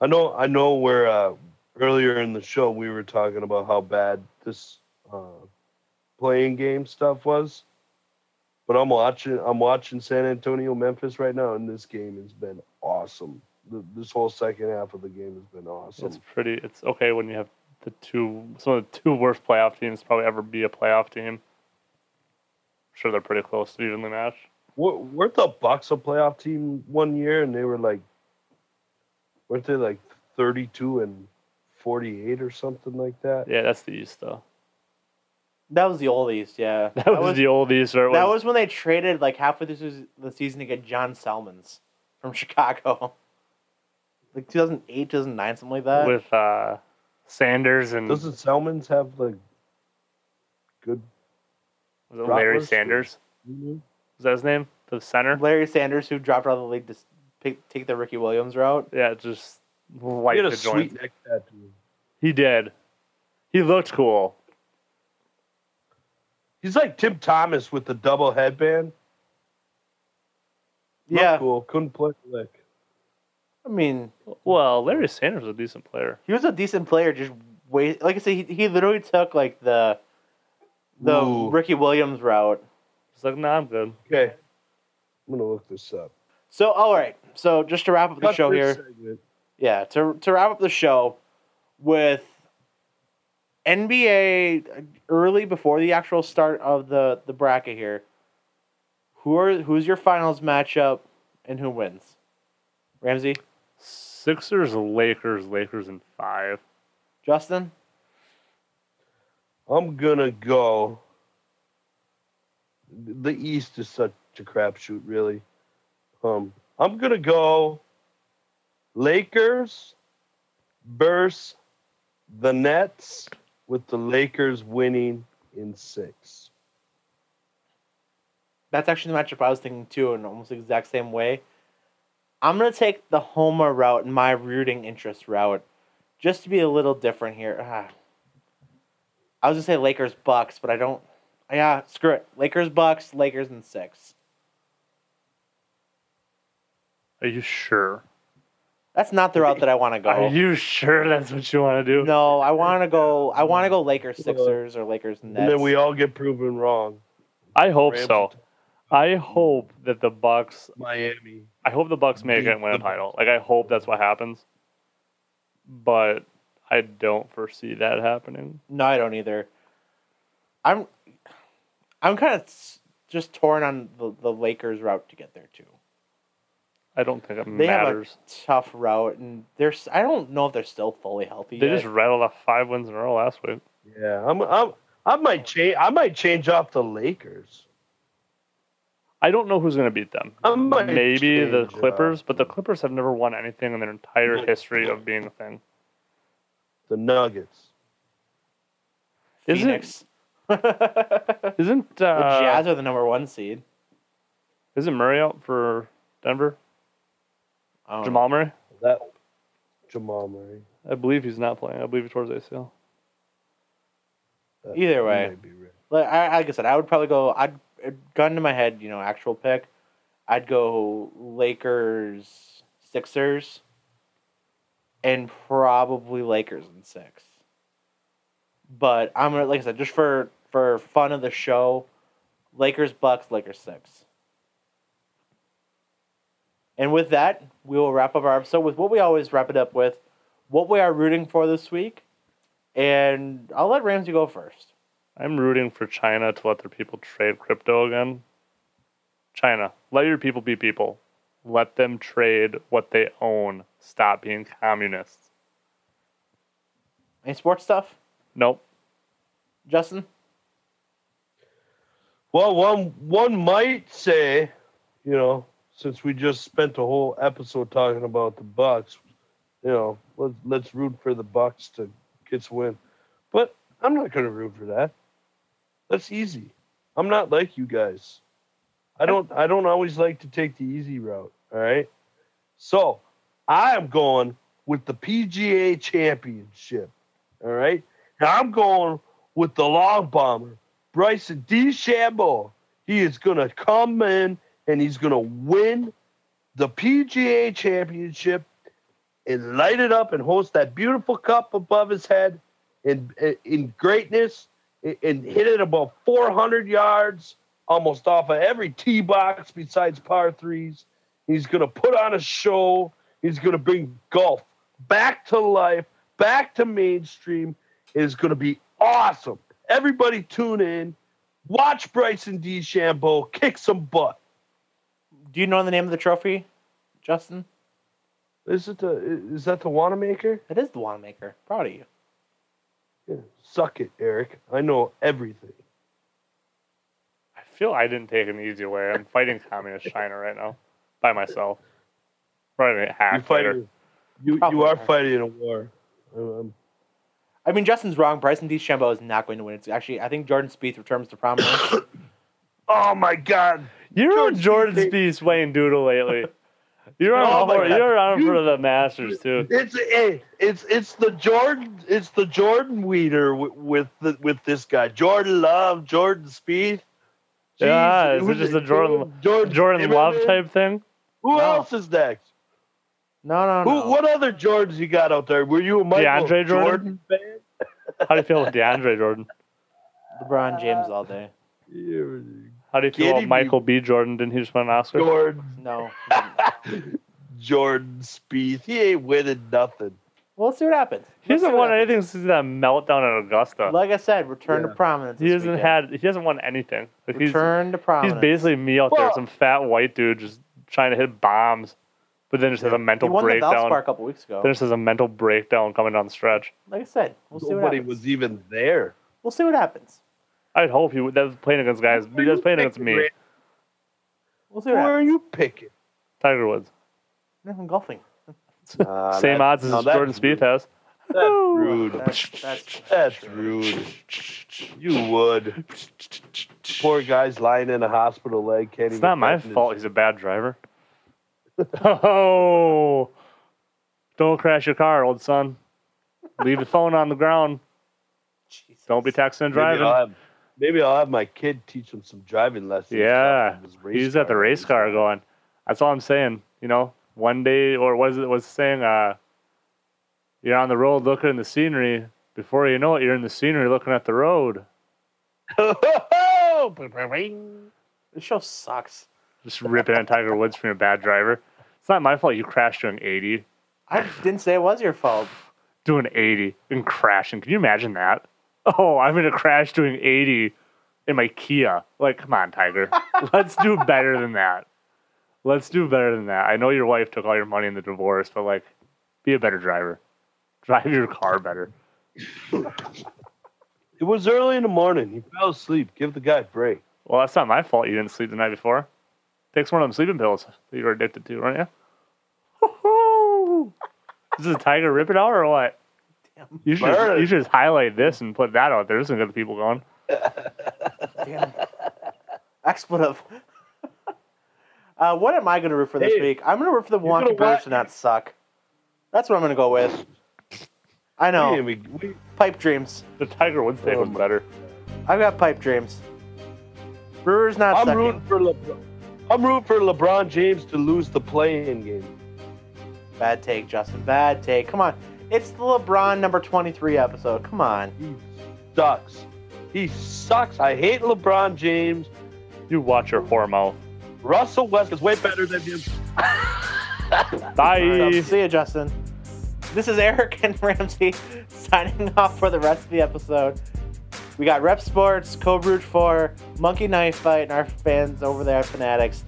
I know. I know. Where uh, earlier in the show we were talking about how bad this uh, play-in game stuff was, but I'm watching. I'm watching San Antonio Memphis right now, and this game has been awesome. The, this whole second half of the game has been awesome. It's pretty. It's okay when you have the two, some of the two worst playoff teams probably ever be a playoff team. I'm sure, they're pretty close to evenly matched. Were- Weren't the Bucks a playoff team one year, and they were like, weren't they like thirty-two and forty-eight or something like that? Yeah, that's the East though. That was the old East, yeah. That, was, the old East. Or that was, was when they traded like halfway through the season to get John Salmons from Chicago. Like 2008, 2009, something like that. with uh, Sanders and Doesn't Salmons have like good? Was it Larry Bratwurst? Sanders? Mhm. Is that his name? The center. Larry Sanders, who dropped out of the league to pick, take the Ricky Williams route. Yeah, just He light had a sweet neck tattoo. He did. He looked cool. He's like Tim Thomas with the double headband. Looked Yeah, cool. Couldn't play a lick. I mean, Well, Larry Sanders was a decent player. he was a decent player. Just wait, like I said, he, he literally took like the the Ooh. Ricky Williams route. He's like, nah, I'm good. Okay, I'm gonna look this up. So, all right. So, just to wrap up the Cut show this here, segment. yeah, to to wrap up the show with NBA early before the actual start of the the bracket here. Who are who's your finals matchup and who wins? Ramsay, Sixers, Lakers, Lakers in five. Justin, I'm gonna go. The East is such a crapshoot, really. Um, I'm gonna go. Lakers versus the Nets, with the Lakers winning in six. That's actually the matchup I was thinking too, in almost the exact same way. I'm gonna take the Homer route and my rooting interest route, just to be a little different here. Ah. I was gonna say Lakers Bucks, but I don't. Yeah, screw it. Lakers Bucks, Lakers in six. Are you sure? That's not the route that I want to go. Are you sure that's what you want to do? No, I want to go. I want to go Lakers Sixers or Lakers Nets. And then we all get proven wrong. I hope Rams so. I hope that the Bucks. Miami. I hope the Bucks make it and win a title. Like I hope that's what happens. But I don't foresee that happening. No, I don't either. I'm, I'm kind of just torn on the, the Lakers route to get there too. I don't think it They matters. have a tough route, and there's I don't know if they're still fully healthy. They yet. just rattled off five wins in a row last week. Yeah, I'm. I'm. I might change. I might change off the Lakers. I don't know who's going to beat them. I might Maybe the change, Clippers, but the Clippers have never won anything in their entire history of being a thing. The Nuggets. Isn't Phoenix. isn't uh, Jazz are the number one seed. isn't Murray out for Denver? Um, Jamal Murray? That Jamal Murray. I believe he's not playing. I believe he tore his ACL. That- Either way. be right. Like I, like I said, I would probably go. I'd gun to my head, you know, actual pick. I'd go Lakers, Sixers, and probably Lakers in six. But I'm gonna, like I said, just for for fun of the show, Lakers, Bucks, Lakers six. And with that, we will wrap up our episode with what we always wrap it up with, what we are rooting for this week, and I'll let Ramsay go first. I'm rooting for China to let their people trade crypto again. China, let your people be people. Let them trade what they own. Stop being communists. Any sports stuff, Nope. Justin? Well, one one might say, you know, since we just spent a whole episode talking about the Bucks, you know, let's let's root for the Bucks to get some win. But I'm not going to root for that. That's easy. I'm not like you guys. I don't I don't always like to take the easy route. All right. So I am going with the PGA Championship. All right. Now I'm going with the long bomber, Bryson DeChambeau. He is going to come in and he's going to win the PGA Championship and light it up and host that beautiful cup above his head in in greatness and- hit it about 400 yards almost off of every tee box besides par threes. He's going to put on a show. He's going to bring golf back to life, back to mainstream. It is going to be awesome. Everybody tune in. Watch Bryson DeChambeau kick some butt. Do you know the name of the trophy, Justin? Is it the is that the Wanamaker? It is the Wanamaker. Proud of you. Yeah. Suck it, Eric. I know everything. I feel I didn't take an easy way. I'm fighting communist China right now by myself. Probably gonna You hacked fighting. You Probably you are not. fighting a war. Um, I mean, Justin's wrong. Bryson DeChambeau is not going to win. It's actually, I think Jordan Spieth returns to prominence. oh my God! You're on Jordan Spieth. Speed Wayne Doodle lately. You're on Oh my for, you're on You- for the Masters too. It's it's it's the Jordan it's the Jordan Weeder with, with the with this guy Jordan Love Jordan Speed. Yeah, is it who's just a Jordan- Jordan, Jordan Love type thing. Who No. else is next? no, no, no. Who? What other Jordans you got out there? Were you a Michael DeAndre Jordan? fan? How do you feel with DeAndre Jordan? LeBron James all day. How do you feel about. Michael B. Jordan? Didn't he just win an Oscar? Jordan No. Jordan Spieth. He ain't winning nothing. well, let's see what happens. He Let's see hasn't what won happens. anything since that meltdown at Augusta. Like I said, return Yeah. to prominence. he this hasn't weekend. had. He hasn't won anything. Like he's return to prominence. he's prominence. basically me out there, Well- some fat white dude just trying to hit bombs, but then just has a mental He mental won the breakdown. Valspar a couple weeks ago. Then just has a mental breakdown coming down the stretch. Like I said, we'll see what Nobody happens. was even there. We'll see what happens. I'd hope he would. That was playing against guys. Who He was playing against me. Ray? We'll Who are you picking? Tiger Woods. No, I'm golfing. Uh, Same that- odds as now that's Jordan Spieth has. That's rude. That's, that's That's rude. You would. Poor guy's lying in a hospital leg. Can't It's even not my button his- fault. He's a bad driver. oh, don't crash your car, old son. Leave the phone on the ground. Jesus. Don't be texting and Maybe I'll, driving. Maybe I'll have my kid teach him some driving lessons. Yeah, off of his race he's at the race car going. That's all I'm saying. You know, one day or was it was saying, uh, you're on the road looking at the scenery. Before you know it, you're in the scenery looking at the road. This show sucks. Just ripping at Tiger Woods from your bad driver. It's not my fault you crashed doing 80. I didn't say it was your fault. Doing 80 and crashing. Can you imagine that? Oh, I'm in a crash doing 80 in my Kia. Like, come on, Tiger. Let's do better than that. Let's do better than that. I know your wife took all your money in the divorce, but like, be a better driver. Drive your car better. It was early in the morning. He fell asleep. Give the guy a break. Well, that's not my fault you didn't sleep the night before. Takes one of them sleeping pills that you were addicted to, aren't you? Woo-hoo! Is this a Tiger rip it out or what? Damn. You should, just, you should just highlight this and put that out there. There's get the people going. Damn. Expletive. uh, what am I going to root for this Hey, week? I'm going to root for the you're Wonky gonna Birds wa- to not suck. That's what I'm going to go with. I know. Hey, we, we, Pipe dreams. The Tiger Woods thing was Um, better. I've got pipe dreams. Brewers not I'm sucking. rooting for LeBron. I'm rooting for LeBron James to lose the play-in game. Bad take, Justin. Bad take. Come on. It's the LeBron number 23 episode. Come on. He sucks. He sucks. I hate LeBron James. You watch your whore mouth. Russell West is way better than him. Bye. So, see you, Justin. This is Eric and Ramsay signing off for the rest of the episode. We got Repp Sports, Code Root 4, Monkey Knife Fight, and our fans over there at Fanatics.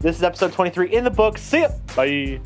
This is episode 23 in the book. See ya! Bye.